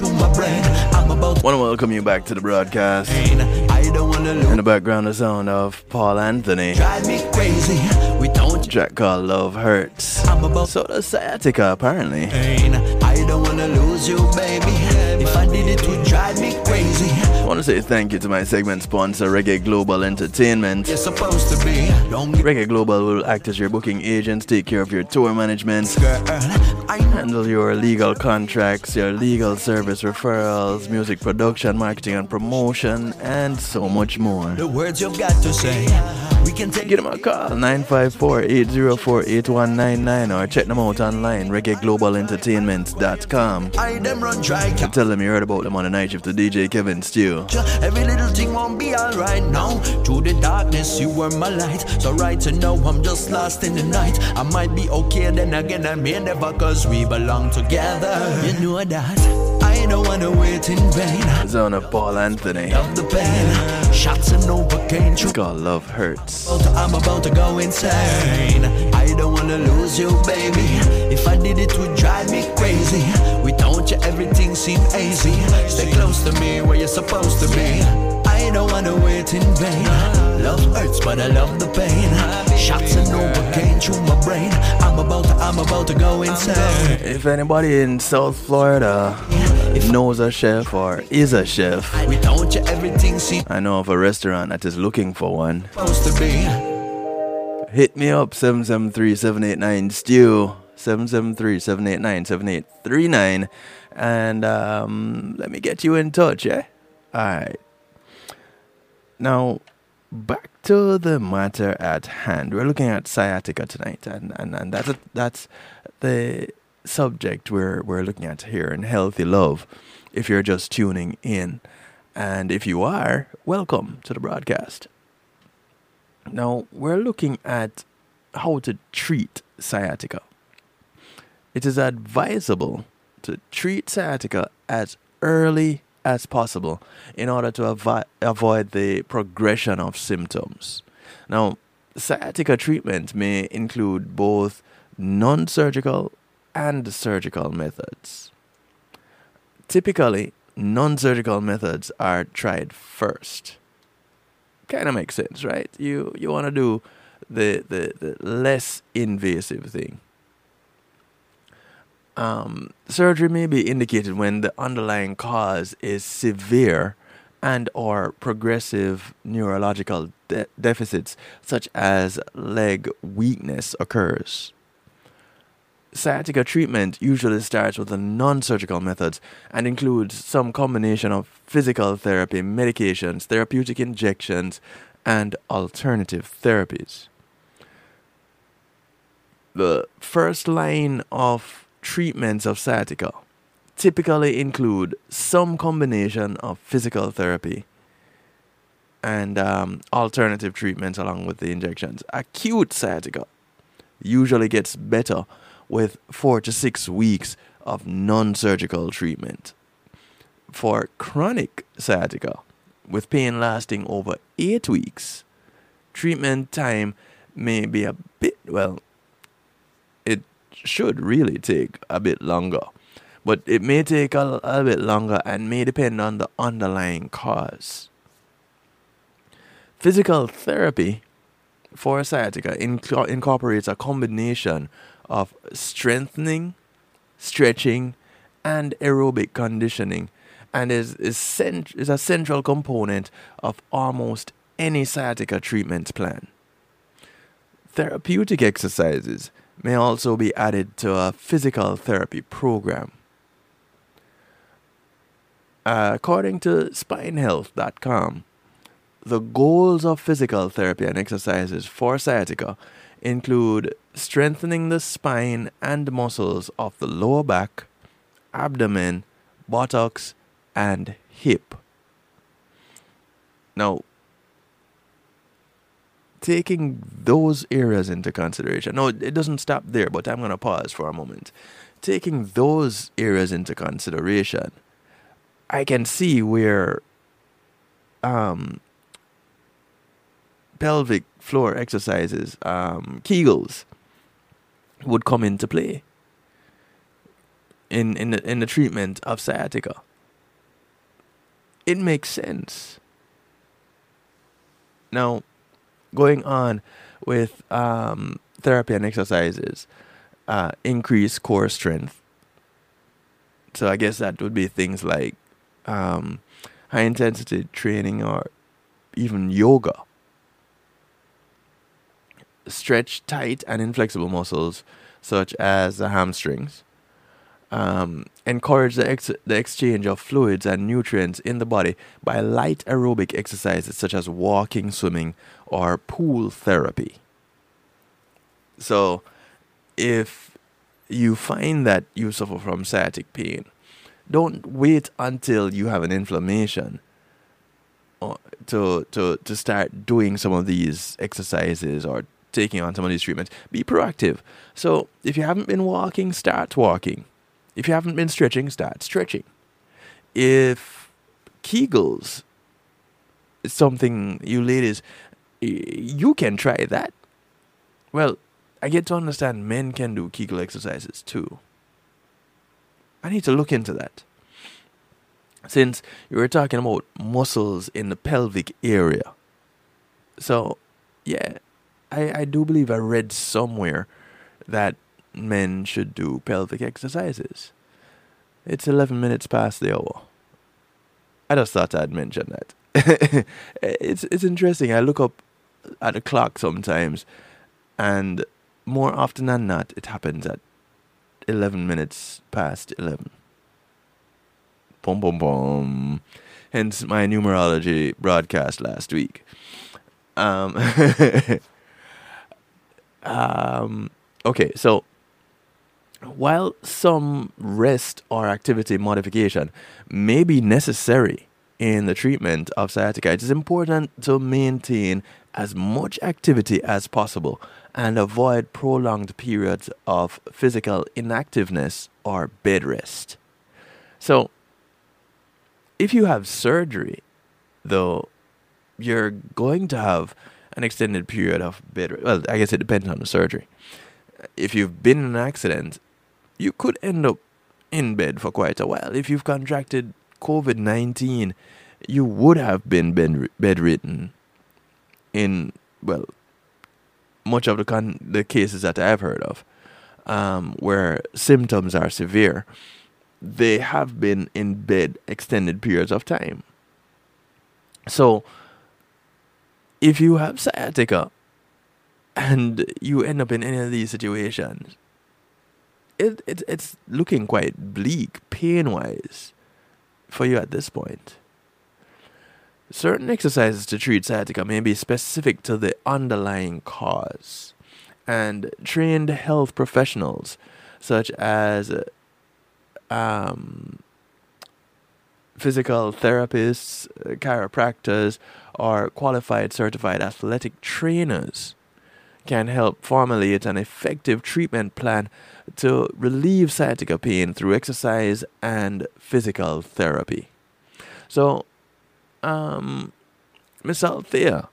Want to welcome you back to the broadcast. I don't wanna lose. In the background, the sound of Paul Anthony. Drive me crazy. We don't Track called Love Hurts. I'm about So does sciatica, apparently. I don't wanna lose you, baby. If I did it, would drive me crazy. I want to say thank you to my segment sponsor, Reggae Global Entertainment. You're supposed to be. Don't Reggae Global will act as your booking agents, take care of your tour management, handle your legal contracts, your legal service referrals, music production, marketing and promotion, and so much more. the words you've got to say. We can take Give them a call, 954-804-8199 or check them out online, reggaeglobalentertainment.com. I them run dry. And tell them you heard about them on the night shift to DJ Kevin Stew. Every little thing won't be alright now. Through the darkness, you were my light. So right to know I'm just lost in the night. I might be okay, then again I may never, cause we belong together. You know that. I don't wanna wait in vain. Zone of Paul Anthony. Love the pain. Shots and Novocaine. It's called Love Hurts. I'm about to go insane. I don't wanna lose you, baby. If I did it, would drive me crazy. Without you, everything seem easy. Stay close to me where you're supposed to be. I don't wanna wait in vain. Love hurts, but I love the pain. Shots and Novocaine through my I'm about to go insane. If anybody in South Florida knows a chef or is a chef, Without you, everything seems I know of a restaurant that is looking for one. supposed to be. Hit me up 773-789 stew 773-789-7839 and um, let me get you in touch, eh? Alright. Now back to the matter at hand. We're looking at sciatica tonight and, and, and that's a, that's the subject we're we're looking at here in healthy love if you're just tuning in. And if you are, welcome to the broadcast. Now, we're looking at how to treat sciatica. It is advisable to treat sciatica as early as possible in order to avoid the progression of symptoms. Now, sciatica treatment may include both non surgical and surgical methods. Typically, non surgical methods are tried first kind of makes sense, right? You you want to do the, the the less invasive thing. Um, surgery may be indicated when the underlying cause is severe and or progressive neurological de- deficits such as leg weakness occurs. Sciatica treatment usually starts with non-surgical methods and includes some combination of physical therapy, medications, therapeutic injections, and alternative therapies. The first line of treatments of sciatica typically include some combination of physical therapy and um, alternative treatments along with the injections. Acute sciatica usually gets better with four to six weeks of non surgical treatment. For chronic sciatica, with pain lasting over eight weeks, treatment time may be a bit, well, it should really take a bit longer. But it may take a, a bit longer and may depend on the underlying cause. Physical therapy for sciatica inc- incorporates a combination of strengthening, stretching, and aerobic conditioning, and is is, cent- is a central component of almost any sciatica treatment plan. Therapeutic exercises may also be added to a physical therapy program. According to spinehealth.com, the goals of physical therapy and exercises for sciatica include strengthening the spine and muscles of the lower back, abdomen, buttocks, and hip. Now, taking those areas into consideration, no, it doesn't stop there, but I'm going to pause for a moment. Taking those areas into consideration, I can see where um, pelvic floor exercises, um, Kegels, would come into play in in the, in the treatment of sciatica. It makes sense. Now, going on with um, therapy and exercises, uh, increase core strength. So I guess that would be things like um, high intensity training or even yoga stretch tight and inflexible muscles, such as the hamstrings. Um, encourage the, ex- the exchange of fluids and nutrients in the body by light aerobic exercises such as walking, swimming, or pool therapy. So, if you find that you suffer from sciatic pain, don't wait until you have an inflammation to, to, to start doing some of these exercises or taking on some of these treatments. Be proactive. So if you haven't been walking, start walking. If you haven't been stretching, start stretching. If Kegels is something you ladies, you can try that. Well, I get to understand men can do Kegel exercises too. I need to look into that. Since you were talking about muscles in the pelvic area. So, yeah, I, I do believe I read somewhere that men should do pelvic exercises. It's 11 minutes past the hour. I just thought I'd mention that. it's it's interesting. I look up at the clock sometimes, and more often than not, it happens at 11 minutes past 11. Boom, boom, boom. Hence my numerology broadcast last week. Um, *laughs* Um, okay, so while some rest or activity modification may be necessary in the treatment of sciatica, it is important to maintain as much activity as possible and avoid prolonged periods of physical inactiveness or bed rest. So, if you have surgery, though, you're going to have an extended period of bed. rest. Well, I guess it depends on the surgery. If you've been in an accident, you could end up in bed for quite a while. If you've contracted COVID 19, you would have been bed- bedridden in, well, much of the, con- the cases that I've heard of, um, where symptoms are severe, they have been in bed extended periods of time. So, if you have sciatica and you end up in any of these situations, it, it it's looking quite bleak pain wise for you at this point. Certain exercises to treat sciatica may be specific to the underlying cause, and trained health professionals, such as um, physical therapists, chiropractors, or qualified certified athletic trainers can help formulate an effective treatment plan to relieve sciatica pain through exercise and physical therapy. So, um, Miss Althea,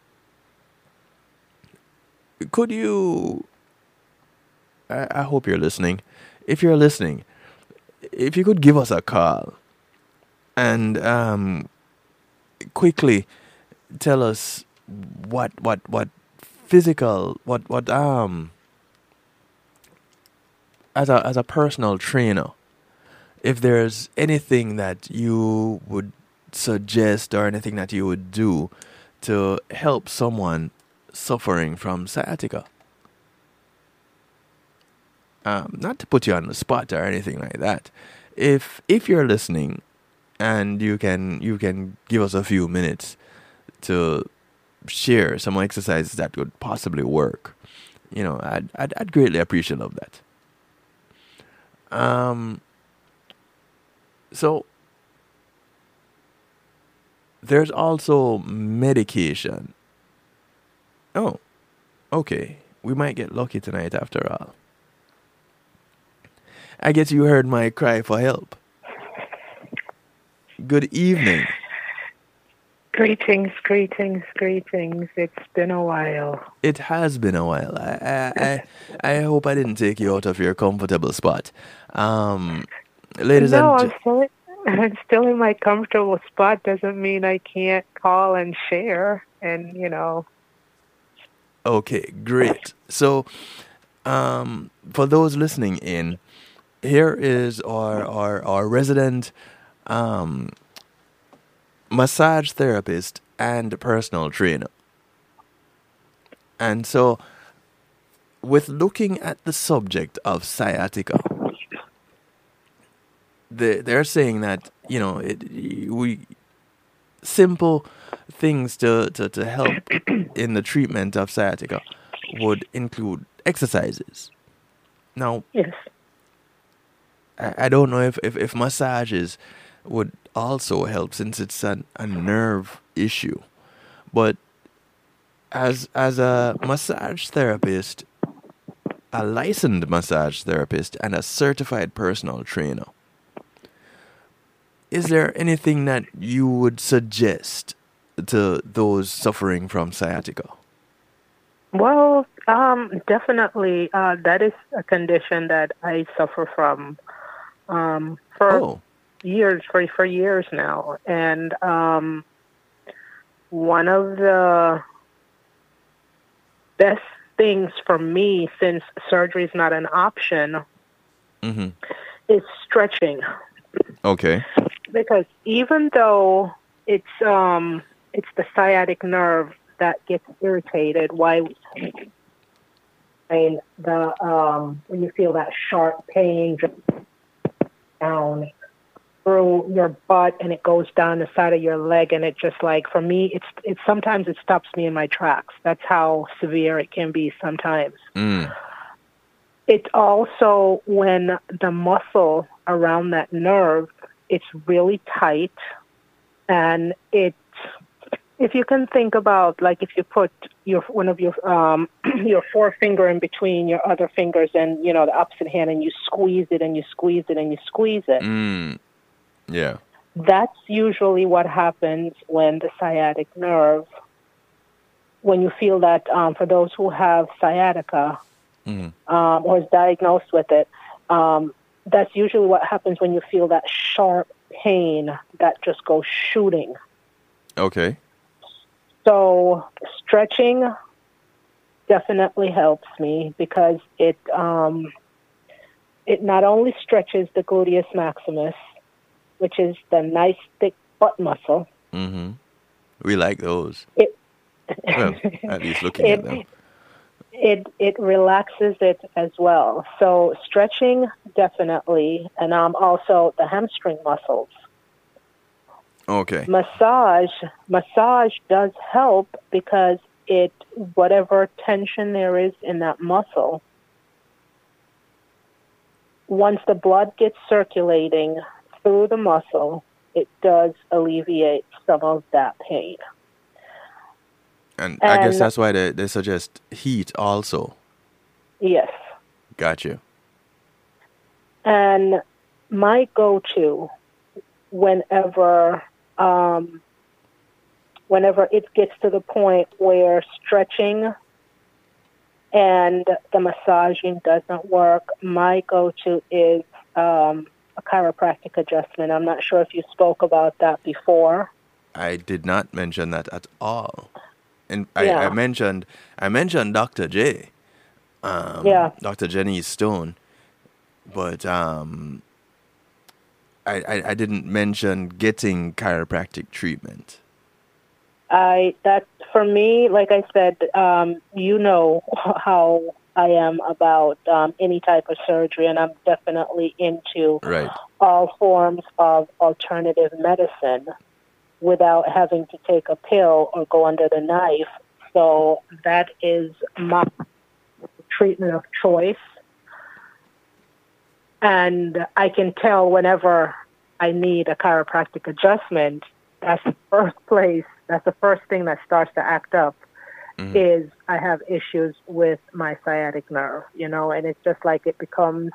could you? I, I hope you're listening. If you're listening, if you could give us a call and um, quickly tell us what what what physical what what um as a as a personal trainer if there's anything that you would suggest or anything that you would do to help someone suffering from sciatica. Um, not to put you on the spot or anything like that. If if you're listening and you can you can give us a few minutes to share some exercises that could possibly work you know i'd i'd, I'd greatly appreciate of that um so there's also medication. Oh okay. We might get lucky tonight after all. I guess you heard my cry for help. Good evening. Greetings, greetings, greetings. It's been a while. It has been a while. I I, I, I hope I didn't take you out of your comfortable spot. Um, ladies no, and I'm still, *laughs* I'm still in my comfortable spot. Doesn't mean I can't call and share. And you know. Okay, great. So, um, for those listening in, here is our our, our resident um, massage therapist and personal trainer. And so, with looking at the subject of sciatica, they, they're saying that, you know, it, we simple things to, to, to help *coughs* in the treatment of sciatica would include exercises. Now, yes. I, I don't know if, if, if massages would also help since it's an, a nerve issue. But as as a massage therapist, a licensed massage therapist, and a certified personal trainer, is there anything that you would suggest to those suffering from sciatica? Well, um, definitely, uh, that is a condition that I suffer from um, for oh years for for years now, and um, one of the best things for me, since surgery is not an option, mm-hmm. is stretching. Okay. Because even though it's um it's the sciatic nerve that gets irritated, why and the um when you feel that sharp pain down through your butt and it goes down the side of your leg and it just like for me it's it sometimes it stops me in my tracks that's how severe it can be sometimes mm. it's also when the muscle around that nerve it's really tight and it if you can think about like if you put your one of your um *clears throat* your forefinger in between your other fingers and you know the opposite hand and you squeeze it and you squeeze it and you squeeze it mm. Yeah. That's usually what happens when the sciatic nerve, when you feel that, um, for those who have sciatica mm-hmm. um, or is diagnosed with it, um, that's usually what happens when you feel that sharp pain that just goes shooting. Okay. So stretching definitely helps me because it um, it not only stretches the gluteus maximus, which is the nice thick butt muscle. Mm-hmm. We like those. It, well, at least looking *laughs* it, at them. It it relaxes it as well. So stretching definitely, and um also the hamstring muscles. Okay. Massage massage does help because it whatever tension there is in that muscle once the blood gets circulating through the muscle, it does alleviate some of that pain. And, I guess that's why they, they suggest heat also. Yes. Got you. And my go-to whenever um, whenever it gets to the point where stretching and the massaging doesn't work, my go-to is um, a chiropractic adjustment. I'm not sure if you spoke about that before. I did not mention that at all. And I, Yeah. I mentioned I mentioned Dr. J. Um, Yeah. Dr. Jenny Stone. But um I, I, I didn't mention getting chiropractic treatment. I that for me, like I said, um, you know *laughs* how I am about um, any type of surgery, and I'm definitely into Right. all forms of alternative medicine without having to take a pill or go under the knife. So that is my treatment of choice. And I can tell whenever I need a chiropractic adjustment, that's the first place, that's the first thing that starts to act up is I have issues with my sciatic nerve, you know, and it's just like it becomes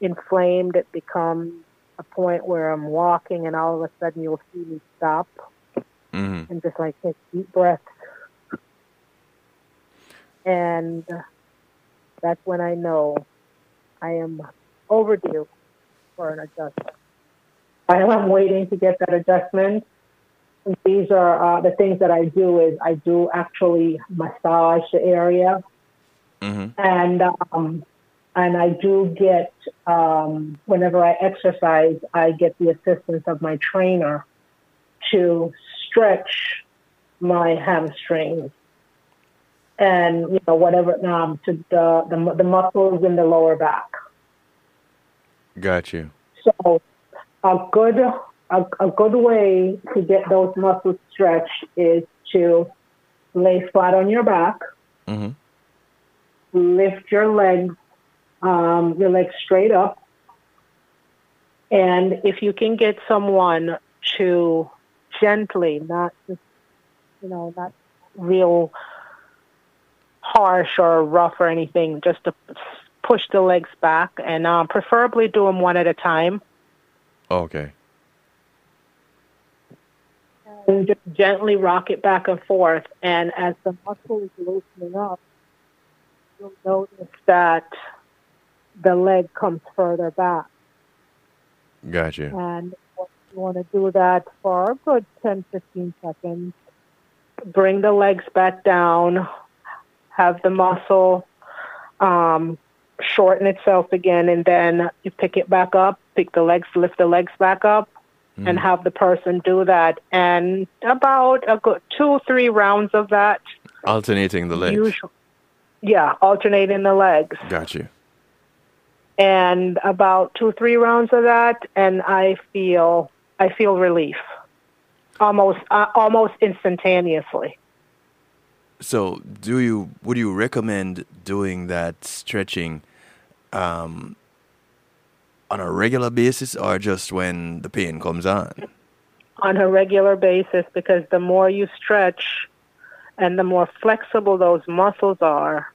inflamed. It becomes a point where I'm walking and all of a sudden you'll see me stop Mm-hmm. and just like take deep breaths. And that's when I know I am overdue for an adjustment. While I'm waiting to get that adjustment, these are uh, the things that I do is I do actually massage the area Mm-hmm. and um, and I do get um, whenever I exercise, I get the assistance of my trainer to stretch my hamstrings and you know whatever um, to the, the the muscles in the lower back. Got you. So a good a, a good way to get those muscles stretched is to lay flat on your back Mm-hmm. lift your legs, um, your legs straight up. And if you can get someone to gently, not just, you know, not real harsh or rough or anything, just to push the legs back and um, preferably do them one at a time. Okay. And just gently rock it back and forth. And as the muscle is loosening up, you'll notice that the leg comes further back. Gotcha. And you want to do that for a good 10, 15 seconds. Bring the legs back down, have the muscle um, shorten itself again, and then you pick it back up, pick the legs, lift the legs back up, and have the person do that. And about a good two, three rounds of that. Alternating the legs. Usual- yeah, alternating the legs. Got you. and about two three rounds of that and i feel i feel relief almost uh, almost instantaneously So, do you would you recommend doing that stretching um, on a regular basis or just when the pain comes on? on a regular basis because the more you stretch and the more flexible those muscles are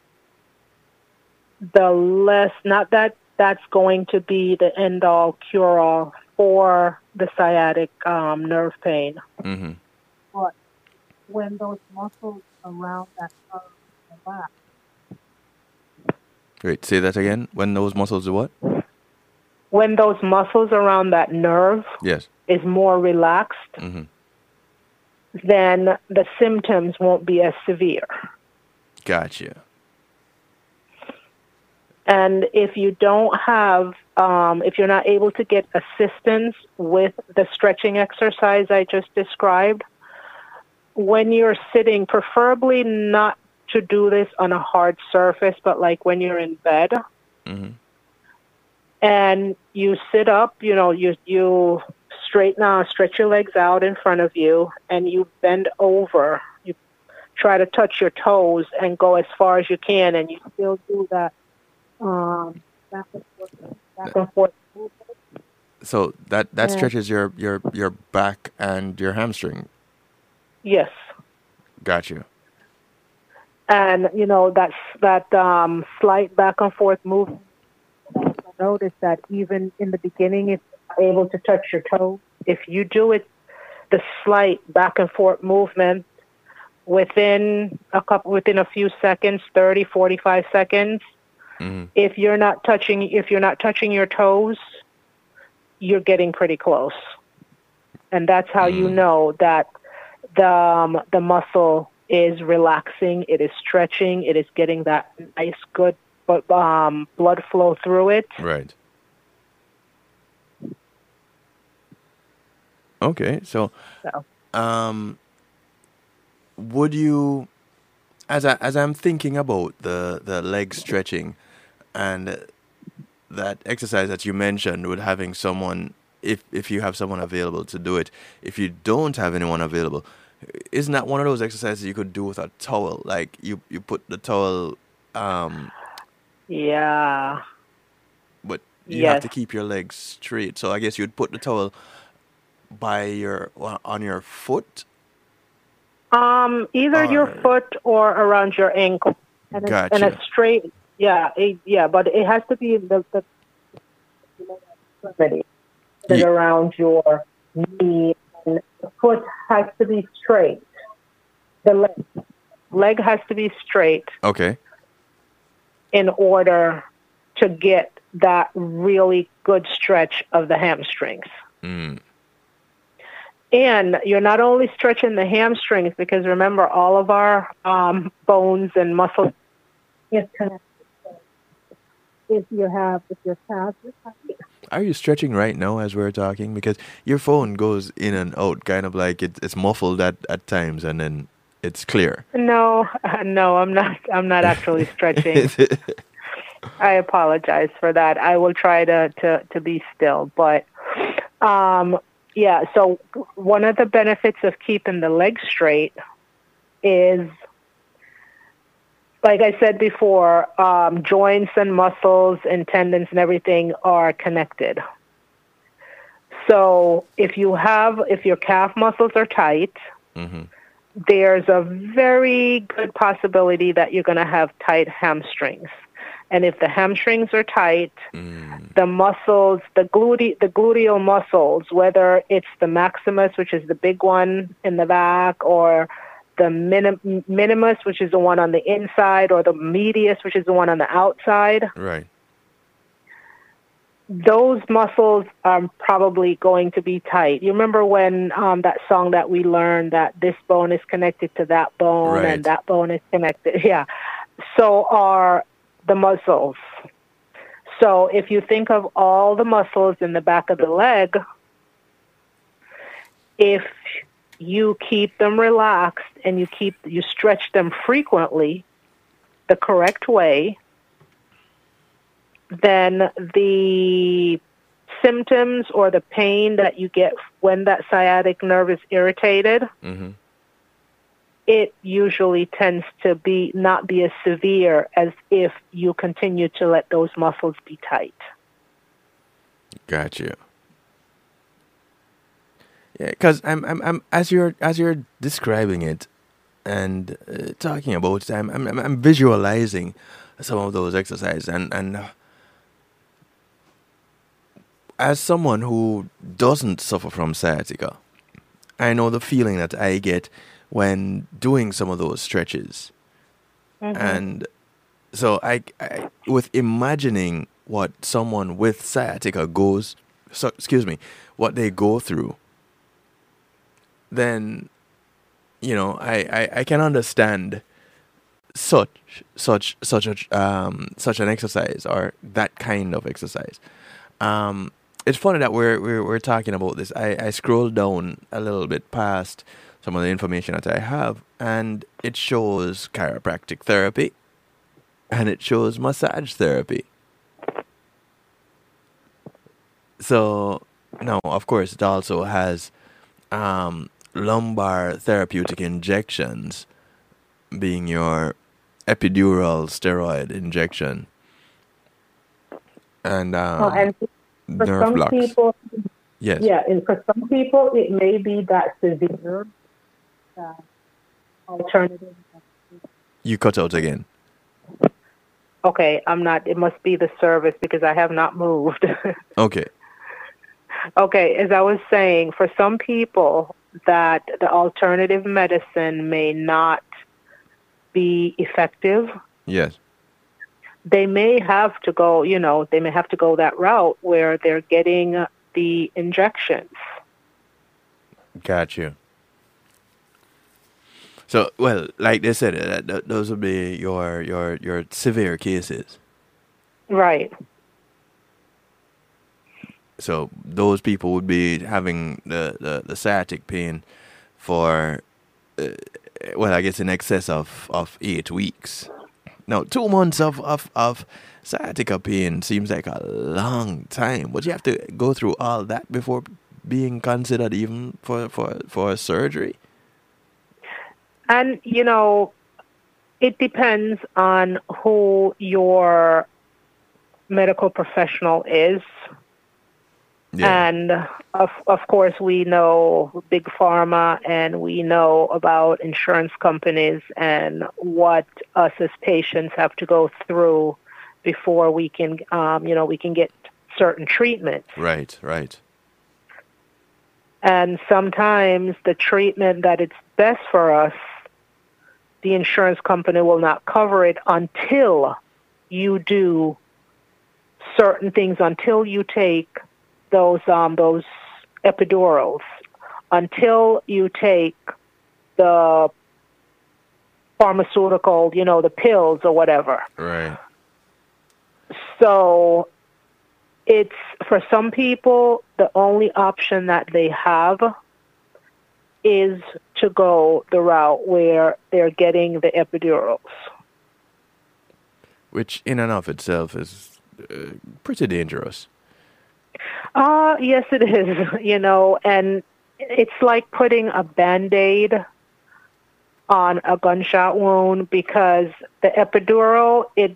the less not that that's going to be the end all cure all for the sciatic um, nerve pain Mm-hmm. but when those muscles around that nerve relax Wait, say that again. When those muscles do what? When those muscles around that nerve Yes. is more relaxed, Mm-hmm. then the symptoms won't be as severe. Gotcha. And if you don't have, um, if you're not able to get assistance with the stretching exercise I just described, when you're sitting, preferably not to do this on a hard surface, but like when you're in bed Mm-hmm. And you sit up, you know, you you straighten out, stretch your legs out in front of you, and you bend over. You try to touch your toes and go as far as you can, and you still do that um, back and forth back and forth. So that that Yeah. stretches your your your back and your hamstring. Yes. Got you. and you know that's that um, slight back and forth movement. Notice that even in the beginning, if you're able to touch your toe, if you do it, the slight back and forth movement within a couple, within a few seconds, 30, 45 seconds, if you're not touching, if you're not touching your toes, you're getting pretty close, and that's how you know that the um, the muscle is relaxing, it is stretching, it is getting that nice, good but um, blood flow through it. Right. Okay, so So. um would you as I as I'm thinking about the the leg stretching and that exercise that you mentioned with having someone if if you have someone available to do it if you don't have anyone available isn't that one of those exercises you could do with a towel like you you put the towel um Yeah. but you have to keep your legs straight. So I guess you'd put the towel by your on your foot. Um, either your foot or around your ankle, and it's, and Gotcha. it's straight. Yeah, it, yeah, but it has to be the the extremity that around your knee, and the foot has to be straight. The leg leg has to be straight Okay. In order to get that really good stretch of the hamstrings. Mm. And you're not only stretching the hamstrings because remember all of our um, bones and muscles is connected. If you have, if your calves are tight, Are you stretching right now as we're talking? Because your phone goes in and out, kind of like it, it's muffled at, at times, and then it's clear. no, *laughs* no, I'm not. I'm not actually stretching. *laughs* I apologize for that. I will try to to to be still, but um, yeah. So one of the benefits of keeping the legs straight is, like I said before, um, joints and muscles and tendons and everything are connected. So if you have, if your calf muscles are tight, there's a very good possibility that you're going to have tight hamstrings. And if the hamstrings are tight, mm. the muscles, the glute, the gluteal muscles, whether it's the maximus, which is the big one in the back, or the minim- minimus, which is the one on the inside, or the medius, which is the one on the outside, Right. Those muscles are probably going to be tight. You remember when um, that song that we learned that this bone is connected to that bone Right. and that bone is connected? *laughs* Yeah. So are the muscles. So if you think of all the muscles in the back of the leg, if you keep them relaxed and you keep you stretch them frequently the correct way, then the symptoms or the pain that you get when that sciatic nerve is irritated, Mm-hmm. it usually tends to be not be as severe as if you continue to let those muscles be tight. Got you. Yeah, because I'm, I'm, I'm as you're as you're describing it and uh, talking about it, I'm, I'm, I'm visualizing some of those exercises, and and as someone who doesn't suffer from sciatica, I know the feeling that I get when doing some of those stretches, and so I, I with imagining what someone with sciatica goes so, excuse me what they go through then you know I, I, I can understand such such such a um such an exercise or that kind of exercise. Um it's funny that we're we're, we're talking about this I, I scrolled down a little bit past some of the information that I have and it shows chiropractic therapy and it shows massage therapy. So now, of course, it also has um, lumbar therapeutic injections, being your epidural steroid injection, and, um, Oh, and for nerve some blocks. people, Yes. yeah, and for some people, it may be that severe. Uh, alternative. You cut out again. Okay, I'm not. It must be the service because I have not moved. *laughs* Okay. okay, as I was saying, for some people, that the alternative medicine may not be effective. Yes. They may have to go, you know, they may have to go that route where they're getting the injections. Got you. So, well, like they said, uh, th- those would be your your your severe cases. Right. So those people would be having the the, the sciatic pain for, uh, well, I guess in excess of, of eight weeks. Now, two months of, of, of sciatica pain seems like a long time, but you have to go through all that before being considered even for, for, for surgery. And, you know, it depends on who your medical professional is. And of of course, we know big pharma, and we know about insurance companies and what us as patients have to go through before we can, um, you know, we can get certain treatments. Right, right. And sometimes the treatment that it's best for us, the insurance company will not cover it until you do certain things, until you take those um, those epidurals, until you take the pharmaceutical, you know, the pills or whatever. Right. So it's for some people the only option that they have is to go the route where they're getting the epidurals. Which, in and of itself, is uh, pretty dangerous. Uh, yes, it is, *laughs* you know, and it's like putting a band aid on a gunshot wound because the epidural, it,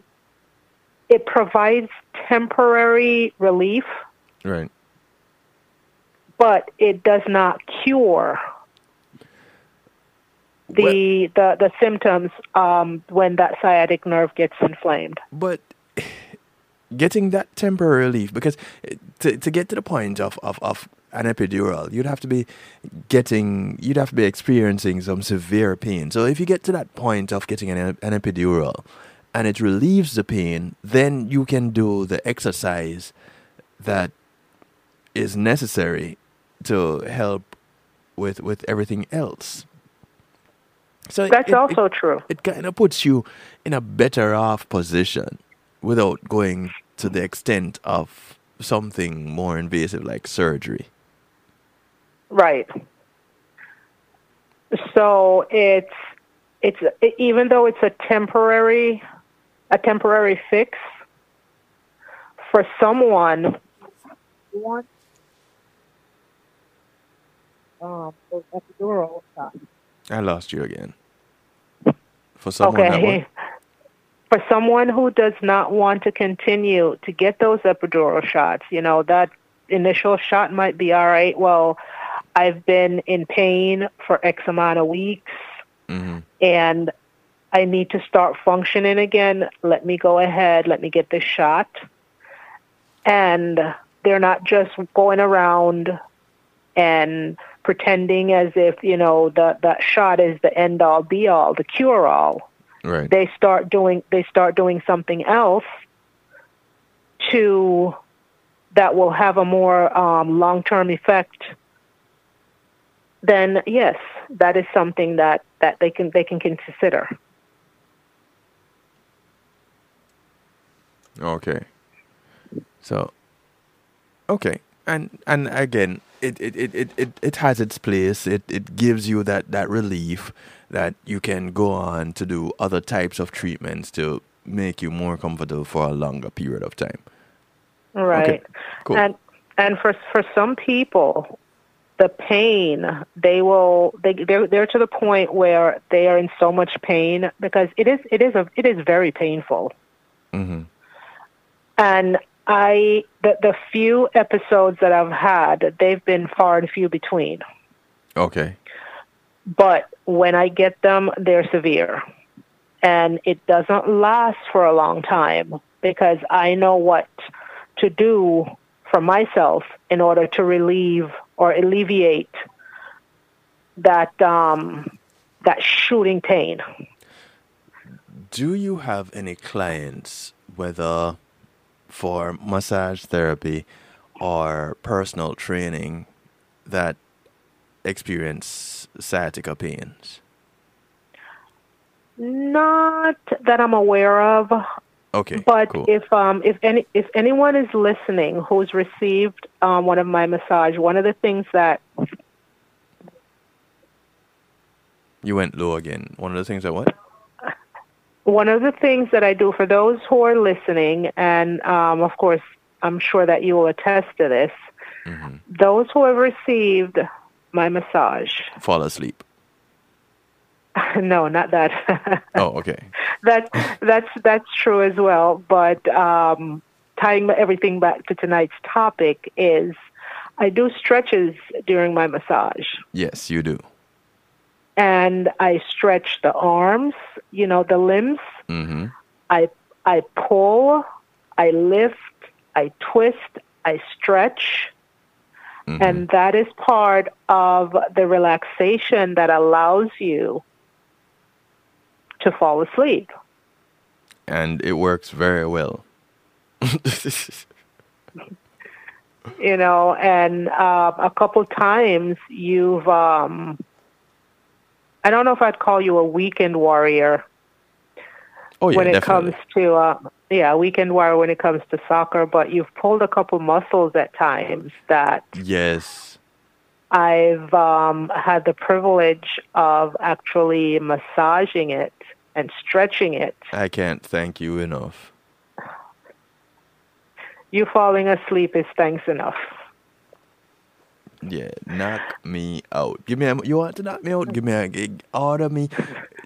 it provides temporary relief, Right. but it does not cure the, the, the symptoms um, when that sciatic nerve gets inflamed. But getting that temporary relief, because uh, to, to get to the point of, of, of an epidural, you'd have to be getting, you'd have to be experiencing some severe pain. So if you get to that point of getting an, an epidural and it relieves the pain, then you can do the exercise that is necessary to help with, with everything else. So That's it- also it- true. It kind of puts you in a better off position without going to the extent of something more invasive like surgery. Right. So it's it's even though it's a temporary a temporary fix for someone want um, epidural. I lost you again. For someone that okay. *laughs* For someone who does not want to continue to get those epidural shots, you know, that initial shot might be all right. Well, I've been in pain for X amount of weeks mm-hmm. and I need to start functioning again. Let me go ahead. Let me get this shot. And they're not just going around and pretending as if, you know, that that shot is the end all be all, the cure all. Right. They start doing they start doing something else to that will have a more um, long term effect then yes, that is something that, that they can they can consider. Okay. So okay. And and again, it it, it, it, it, it has its place. It it gives you that, that relief that you can go on to do other types of treatments to make you more comfortable for a longer period of time. Right. cool. And and for for some people, the pain they will they they're, they're to the point where they are in so much pain because it is it is a it is very painful. Mm-hmm. And I the the few episodes that I've had, they've been far and few between. Okay. But when I get them, they're severe. And it doesn't last for a long time because I know what to do for myself in order to relieve or alleviate that um, that shooting pain. Do you have any clients, whether for massage therapy or personal training, that experience sciatica pains? Not that I'm aware of. Okay. But cool. if um if any if anyone is listening who's received um one of my massage, one of the things that you went low again. One of the things that what? One of the things that I do for those who are listening, and um, of course, I'm sure that you will attest to this. Mm-hmm. Those who have received my massage. Fall asleep. *laughs* no, not that. *laughs* oh, okay. That that's that's true as well. But um, tying everything back to tonight's topic is, I do stretches during my massage. Yes, you do. And I stretch the arms, you know, the limbs. Mm-hmm. I I pull, I lift, I twist, I stretch. Mm-hmm. And that is part of the relaxation that allows you to fall asleep. And it works very well. *laughs* you know, and uh, a couple times you've, um, I don't know if I'd call you a weekend warrior. Oh, yeah, when it definitely. comes to, uh, yeah, weekend warrior when it comes to soccer, but you've pulled a couple muscles at times that Yes. I've um, had the privilege of actually massaging it and stretching it. I can't thank you enough. You falling asleep is thanks enough. Yeah, knock me out. Give me a, you want to knock me out? Give me a gig. Order me.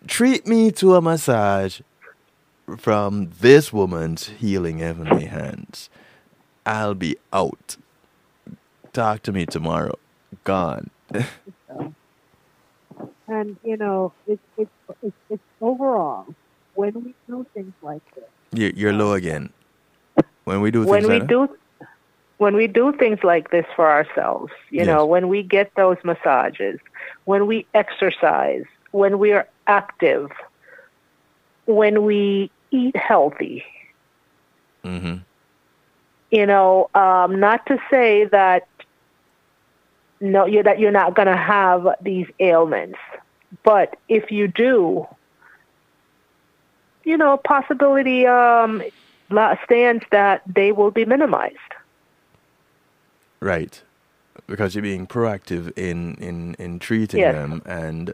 Treat me to a massage from this woman's healing heavenly hands. I'll be out. Talk to me tomorrow. Gone. *laughs* And you know, it's it's it's, it's overall when we do things like this. You're, You're low um, again. When we do things when we like that? When we do things like this for ourselves, you Yes. know, when we get those massages, when we exercise, when we are active, when we eat healthy, Mm-hmm. you know, um, not to say that no, you that you're not going to have these ailments, but if you do, you know, possibility um, stands that they will be minimized. Right. Because you're being proactive in, in, in treating Yes. them and,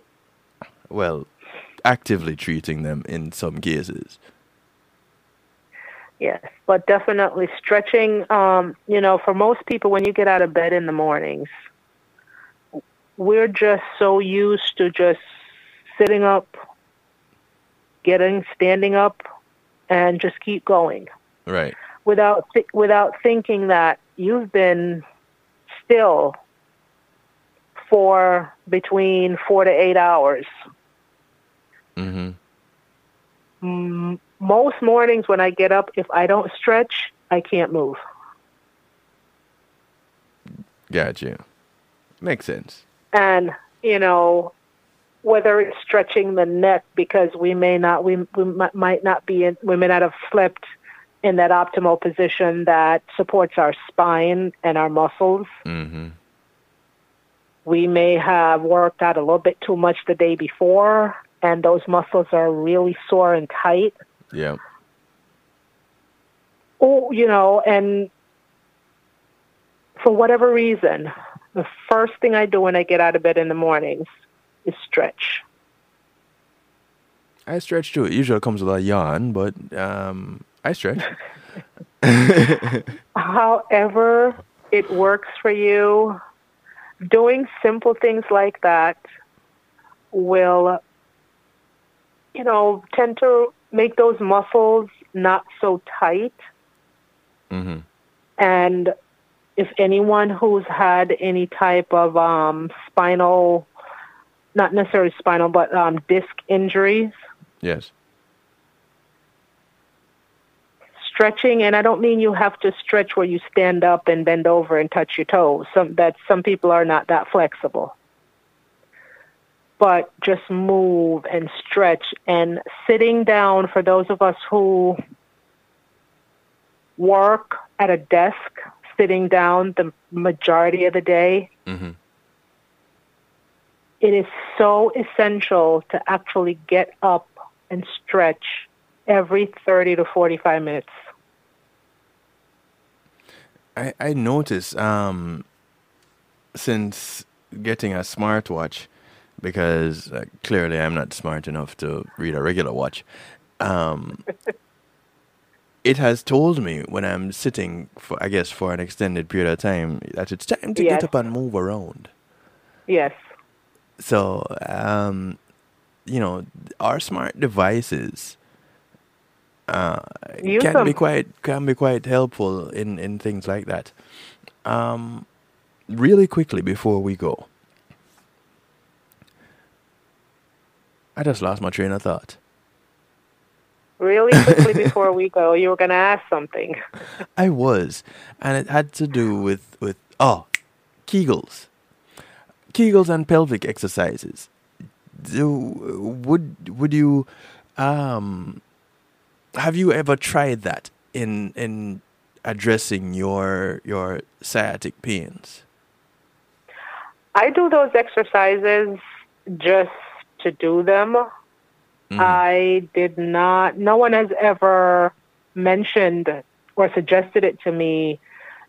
well, actively treating them in some cases. Yes, but definitely stretching. Um, you know, for most people, when you get out of bed in the mornings, we're just so used to just sitting up, getting standing up, and just keep going Right. without thi- without thinking that you've been still for between four to eight hours. Mm-hmm. Mm, most mornings when I get up, if I don't stretch, I can't move. Gotcha. Makes sense. and you know whether it's stretching the neck because we may not we, we might not be in we may not have slept in that optimal position that supports our spine and our muscles Mm-hmm. we may have worked out a little bit too much the day before and those muscles are really sore and tight Yeah. oh you know and for whatever reason the first thing i do when i get out of bed in the mornings is stretch I stretch too. It usually comes with a yawn, but um, I stretch. *laughs* however it works for you, doing simple things like that will, you know, tend to make those muscles not so tight mm-hmm. And if anyone who's had any type of um, spinal, not necessarily spinal, but um, disc injuries, Yes. Stretching, and I don't mean you have to stretch where you stand up and bend over and touch your toes. Some that some people are not that flexible. But just move and stretch and sitting down for those of us who work at a desk, sitting down the majority of the day, Mm-hmm. it is so essential to actually get up and stretch every 30 to 45 minutes. I, I notice um, since getting a smartwatch, because uh, clearly I'm not smart enough to read a regular watch, um, *laughs* it has told me when I'm sitting, for I guess, for an extended period of time, that it's time to Yes. get up and move around. Yes. So, um, you know, our smart devices uh, Use can be quite can be quite helpful in in things like that. Um, really quickly before we go, I just lost my train of thought. Really quickly *laughs* before we go, you were going to ask something. I was, and it had to do with with oh, Kegels, Kegels and pelvic exercises. Do would would you um have you ever tried that in in addressing your your sciatic pains? I do those exercises just to do them. Mm. I did not, no one has ever mentioned or suggested it to me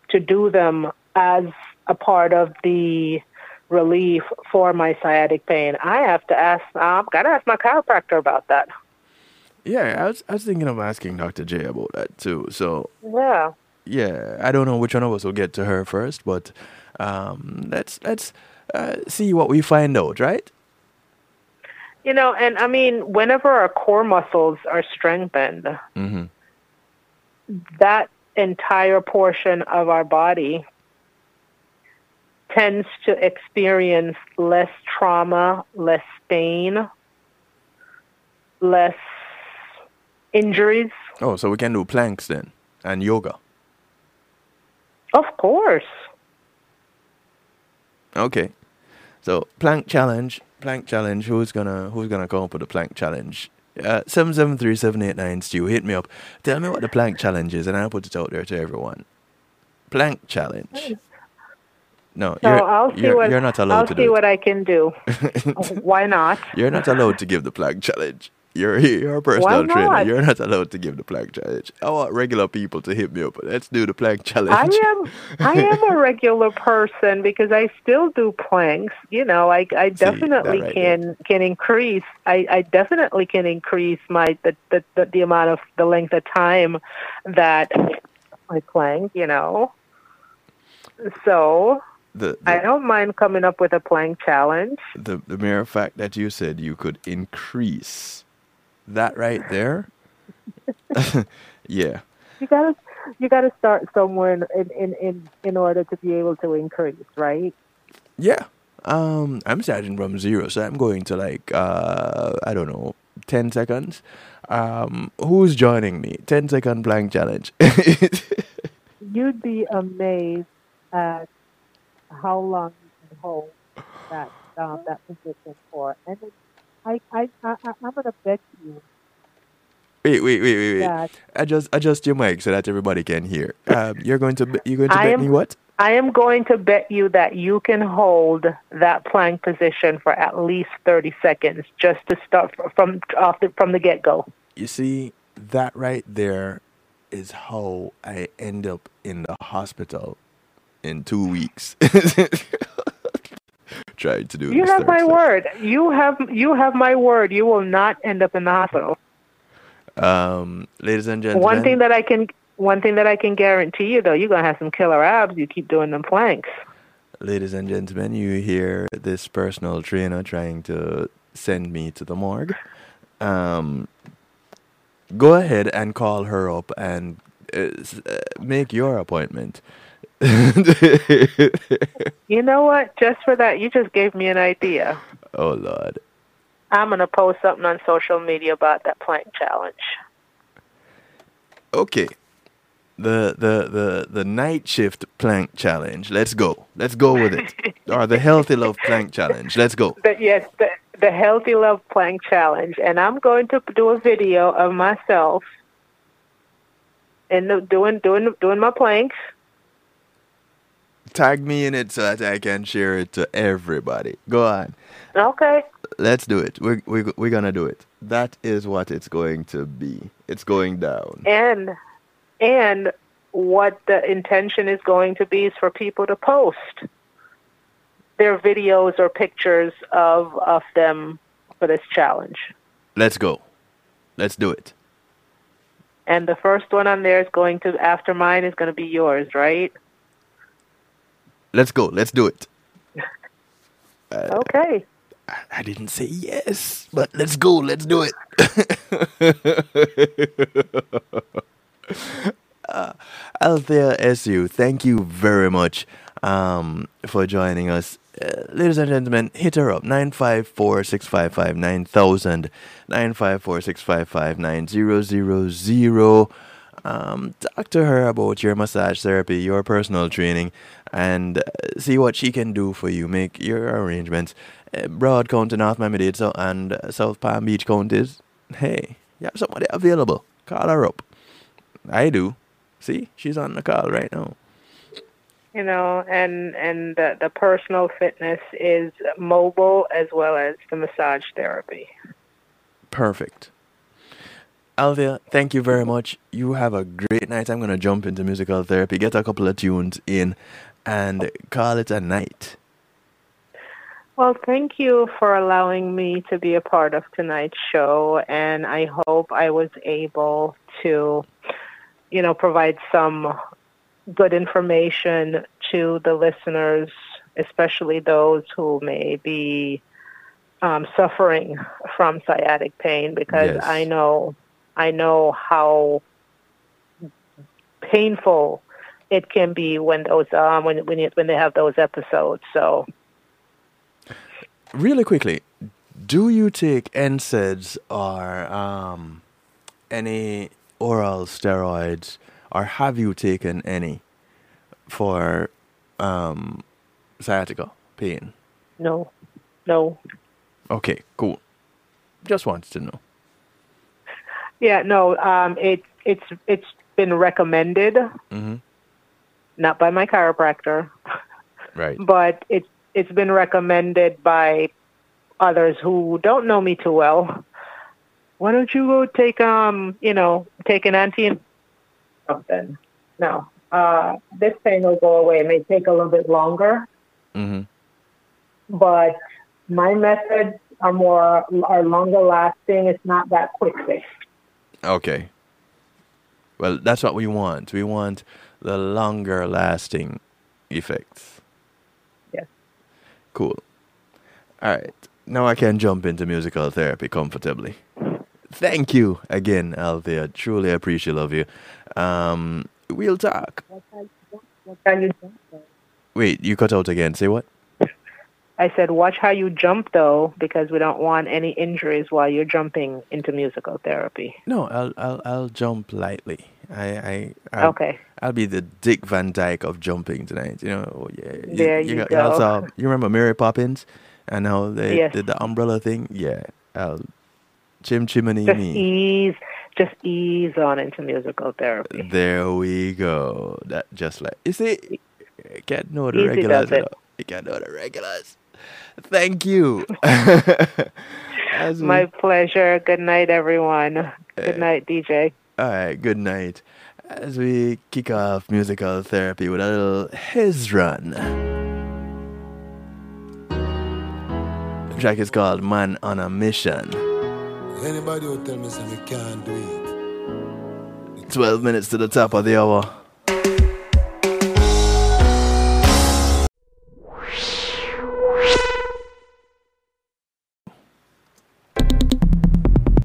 to do them as a part of the relief for my sciatic pain. I have to ask, I've got to ask my chiropractor about that. Yeah, I was I was thinking of asking Dr. J about that too. So Yeah. yeah, I don't know which one of us will get to her first, but um, let's let's uh, see what we find out, right? You know, and I mean, whenever our core muscles are strengthened, Mm-hmm. that entire portion of our body tends to experience less trauma, less pain, less injuries. Oh, so we can do planks then and yoga. Of course. Okay. So plank challenge, plank challenge. Who's gonna who's gonna come up with a plank challenge? Uh, seven seven three seven eight nine. Stew, hit me up. Tell me what the plank challenge is, and I'll put it out there to everyone. Plank challenge. No, So you're I'll see you're, what you're not allowed I'll to see do what I can do. *laughs* Why not? You're not allowed to give the plank challenge. You're you're a personal trainer. You're not allowed to give the plank challenge. I want regular people to hit me up. Let's do the plank challenge. I am I *laughs* am a regular person because I still do planks. You know, I I definitely right can can increase. I, I definitely can increase my the, the the the amount of the length of time that I plank. You know, so The, I don't mind coming up with a plank challenge. the the mere fact that you said you could increase that right there? *laughs* Yeah. You gotta you gotta start somewhere in in in in, in order to be able to increase, right? yeah. Um i'm starting from zero so i'm going to like uh i don't know 10 seconds. Um who's joining me? 10 second plank challenge. *laughs* You'd be amazed at how long you can hold that um, that position for. And then I I, I I'm gonna bet you wait wait wait wait wait that adjust adjust your mic so that everybody can hear um you're going to you're going to I bet am me what I am going to bet you that you can hold that plank position for at least 30 seconds just to start from off the, from the get go. You see, that right there is how I end up in the hospital in two weeks. *laughs* Trying to do You have my step. word. You have you have my word. You will not end up in the hospital. Um, ladies and gentlemen, One thing that I can one thing that I can guarantee you though, you're gonna have some killer abs. You keep doing them planks. ladies and gentlemen, you hear this personal trainer trying to send me to the morgue. Um, go ahead and call her up and uh, uh, make your appointment. *laughs* You know what? Just for that, you just gave me an idea. oh Lord. I'm gonna post something on social media about that plank challenge. Okay. The the the the night shift plank challenge. Let's go. Let's go with it. *laughs* or the healthy love plank challenge. Let's go. The, yes, the, the Healthy Love Plank Challenge, and I'm going to do a video of myself and doing doing doing my planks. Tag me in it so that I can share it to everybody. Go on. Okay. Let's do it. We're, we we're gonna do it. That is what it's going to be. It's going down. and and what the intention is going to be is for people to post their videos or pictures of of them for this challenge. Let's go. Let's do it. And the first one on there is going to after mine is going to be yours, right? Let's go. Let's do it. Uh, *laughs* Okay. I, I didn't say yes, but let's go. Let's do it. *laughs* uh, Althea SU, thank you very much um, for joining us. Uh, ladies and gentlemen, hit her up 954 655 9000, 954 655 9000. Um, talk to her about your massage therapy, your personal training, and uh, see what she can do for you. Make your arrangements. Uh, Broward County, North Miami-Dade, so, and uh, South Palm Beach counties. Hey, you have somebody available. Call her up. I do. See, she's on the call right now. You know, and and the, the personal fitness is mobile as well as the massage therapy. Perfect. Althea, thank you very much. You have a great night. I'm going to jump into musical therapy, get a couple of tunes in, and call it a night. Well, thank you for allowing me to be a part of tonight's show, and I hope I was able to, you know, provide some good information to the listeners, especially those who may be um, suffering from sciatic pain, because Yes. I know, I know how painful it can be when those um, when when you, when they have those episodes. So. Really quickly, do you take NSAIDs or um, any oral steroids, or have you taken any for um, sciatica pain? No, no. Okay, cool. Just wanted to know. Yeah, no. Um, it it's it's been recommended, hmm not by my chiropractor, Right. *laughs* but it's it's been recommended by others who don't know me too well. Why don't you go take um you know take an anti something? No, uh, this pain will go away. It may take a little bit longer, hmm but my methods are more are longer lasting. It's not that quick fix. Okay. Well, that's what we want. We want the longer lasting effects. Yes. Cool. All right. Now I can jump into musical therapy comfortably. Thank you again, Althea. Truly appreciate of you. Um, we'll talk. What you jump, though? Wait, you cut out again. Say what? I said, watch how you jump though, because we don't want any injuries while you're jumping into musical therapy. No, I'll I'll I'll jump lightly. I I I'll, Okay. I'll be the Dick Van Dyke of jumping tonight. You know, oh, yeah. There you got- go. also- you remember Mary Poppins and how they Yes. did the umbrella thing? Yeah, I'll chim chimney Just me. ease, just ease on into musical therapy. There we go. That just like you see, you can't know the Easy regulars. You, you can't know the regulars. Thank you. *laughs* As we- My pleasure. Good night, everyone. Eh. Good night, DJ. All right, good night. As we kick off musical therapy with a little his run. The track is called Man on a Mission. Anybody who tell me say we can't do it. 12 minutes to the top of the hour.